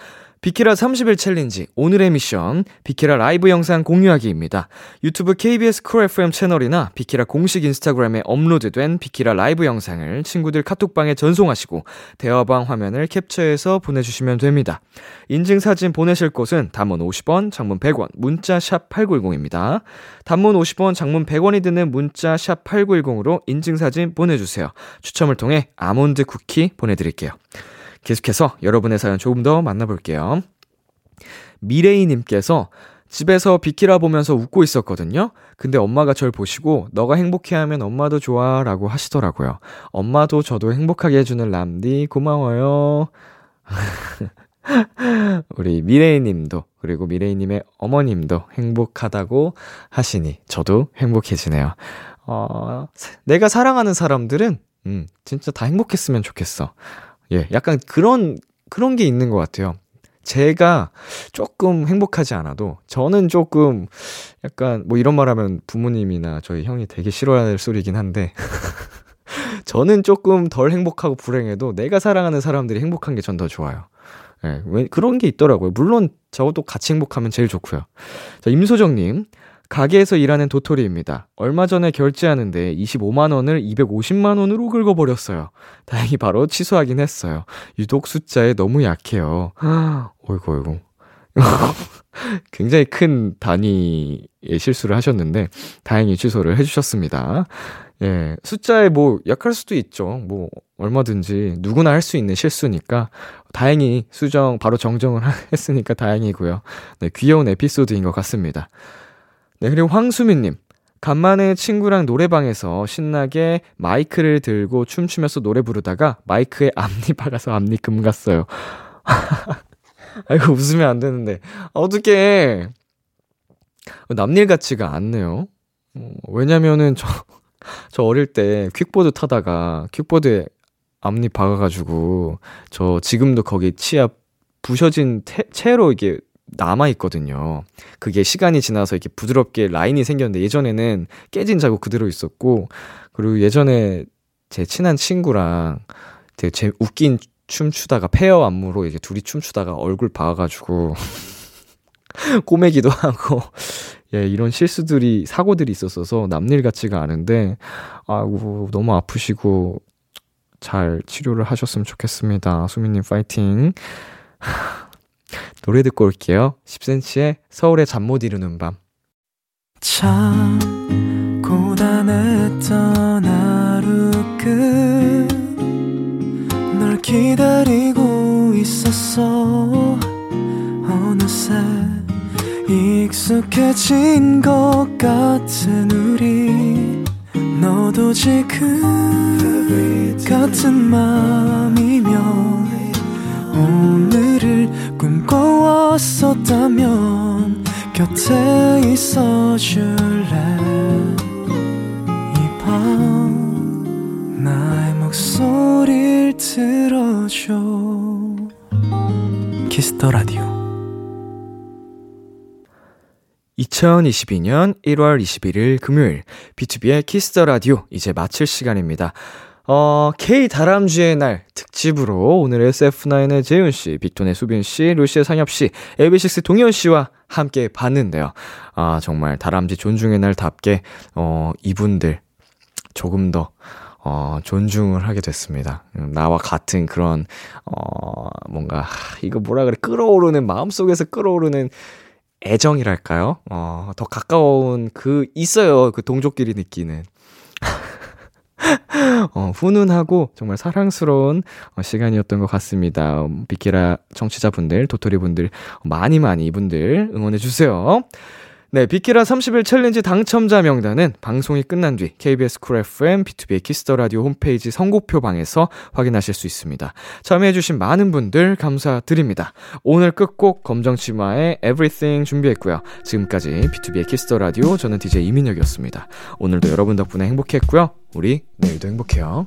비키라 30일 챌린지 오늘의 미션 비키라 라이브 영상 공유하기입니다. 유튜브 KBS Cool FM 채널이나 비키라 공식 인스타그램에 업로드된 비키라 라이브 영상을 친구들 카톡방에 전송하시고 대화방 화면을 캡처해서 보내주시면 됩니다. 인증사진 보내실 곳은 단문 50원, 장문 100원, 문자 샵 8910입니다. 단문 50원, 장문 100원이 드는 문자 샵 8910으로 인증사진 보내주세요. 추첨을 통해 아몬드 쿠키 보내드릴게요. 계속해서 여러분의 사연 조금 더 만나볼게요. 미레이님께서 집에서 비키라 보면서 웃고 있었거든요. 근데 엄마가 절 보시고 너가 행복해하면 엄마도 좋아 라고 하시더라고요. 엄마도 저도 행복하게 해주는 람디 고마워요. 우리 미레이님도 그리고 미레이님의 어머님도 행복하다고 하시니 저도 행복해지네요. 어, 내가 사랑하는 사람들은 음, 진짜 다 행복했으면 좋겠어. 예, 약간 그런, 그런 게 있는 것 같아요. 제가 조금 행복하지 않아도 저는 조금 약간 뭐 이런 말 하면 부모님이나 저희 형이 되게 싫어할 소리긴 한데 저는 조금 덜 행복하고 불행해도 내가 사랑하는 사람들이 행복한 게 전 더 좋아요. 예, 왜 그런 게 있더라고요. 물론 저도 같이 행복하면 제일 좋고요. 자, 임소정님. 가게에서 일하는 도토리입니다. 얼마 전에 결제하는데 25만원을 250만원으로 긁어버렸어요. 다행히 바로 취소하긴 했어요. 유독 숫자에 너무 약해요. 어이구, 어이구. 굉장히 큰 단위의 실수를 하셨는데, 다행히 취소를 해주셨습니다. 예, 숫자에 뭐 약할 수도 있죠. 뭐, 얼마든지 누구나 할 수 있는 실수니까, 다행히 수정, 바로 정정을 했으니까 다행이고요. 네, 귀여운 에피소드인 것 같습니다. 네, 그리고 황수민님. 간만에 친구랑 노래방에서 신나게 마이크를 들고 춤추면서 노래 부르다가 마이크에 앞니 박아서 앞니 금 갔어요. 아이고, 웃으면 안 되는데. 어떡해. 남일 같지가 않네요. 어, 왜냐면은 저, 저 어릴 때 퀵보드 타다가 퀵보드에 앞니 박아가지고 저 지금도 거기 치아 부셔진 태, 채로 이게 남아 있거든요. 그게 시간이 지나서 이렇게 부드럽게 라인이 생겼는데 예전에는 깨진 자국 그대로 있었고 그리고 예전에 제 친한 친구랑 되게 제 웃긴 춤 추다가 페어 안무로 이제 둘이 춤추다가 얼굴 박아가지고 꼬매기도 하고 예 이런 실수들이 사고들이 있었어서 남일 같지가 않은데 아이고 너무 아프시고 잘 치료를 하셨으면 좋겠습니다 수민님 파이팅 노래 듣고 올게요. 10cm의 서울의 잠 못 이루는 밤. 참 고단했던 하루 끝널 기다리고 있었어 어느새 익숙해진 것 같은 우리 너도 지금 같은 맘이면 오늘 을 꿈꿔왔었다면 곁에 있어 줄래? 이 밤 나의 목소리를 들어줘. Kiss the Radio. 2022년 1월 21일 금요일 B2B의 키스터 라디오 이제 마칠 시간입니다. 어, K 다람쥐의 날 특집으로 오늘 SF9의 재윤 씨, 빅톤의 수빈 씨, 루시의 상엽 씨, AB6IX 동현 씨와 함께 봤는데요. 아, 정말 다람쥐 존중의 날답게 어, 이분들 조금 더 어, 존중을 하게 됐습니다. 음, 나와 같은 그런, 어, 뭔가, 하, 이거 뭐라 그래, 끓어오르는, 마음속에서 끓어오르는 애정이랄까요? 어, 더 가까운 그, 있어요. 그 동족끼리 느끼는. 어, 훈훈하고 정말 사랑스러운 어, 시간이었던 것 같습니다. 음, 비키라 청취자분들, 도토리분들, 많이 많이 이분들 응원해주세요. 네, 비키라 30일 챌린지 당첨자 명단은 방송이 끝난 뒤 KBS 쿨 FM, B2B의 키스터 라디오 홈페이지 선곡표 방에서 확인하실 수 있습니다. 참여해주신 많은 분들 감사드립니다. 오늘 끝곡 검정치마의 Everything 준비했고요. 지금까지 B2B의 키스터 라디오 저는 DJ 이민혁이었습니다. 오늘도 여러분 덕분에 행복했고요. 우리 내일도 행복해요.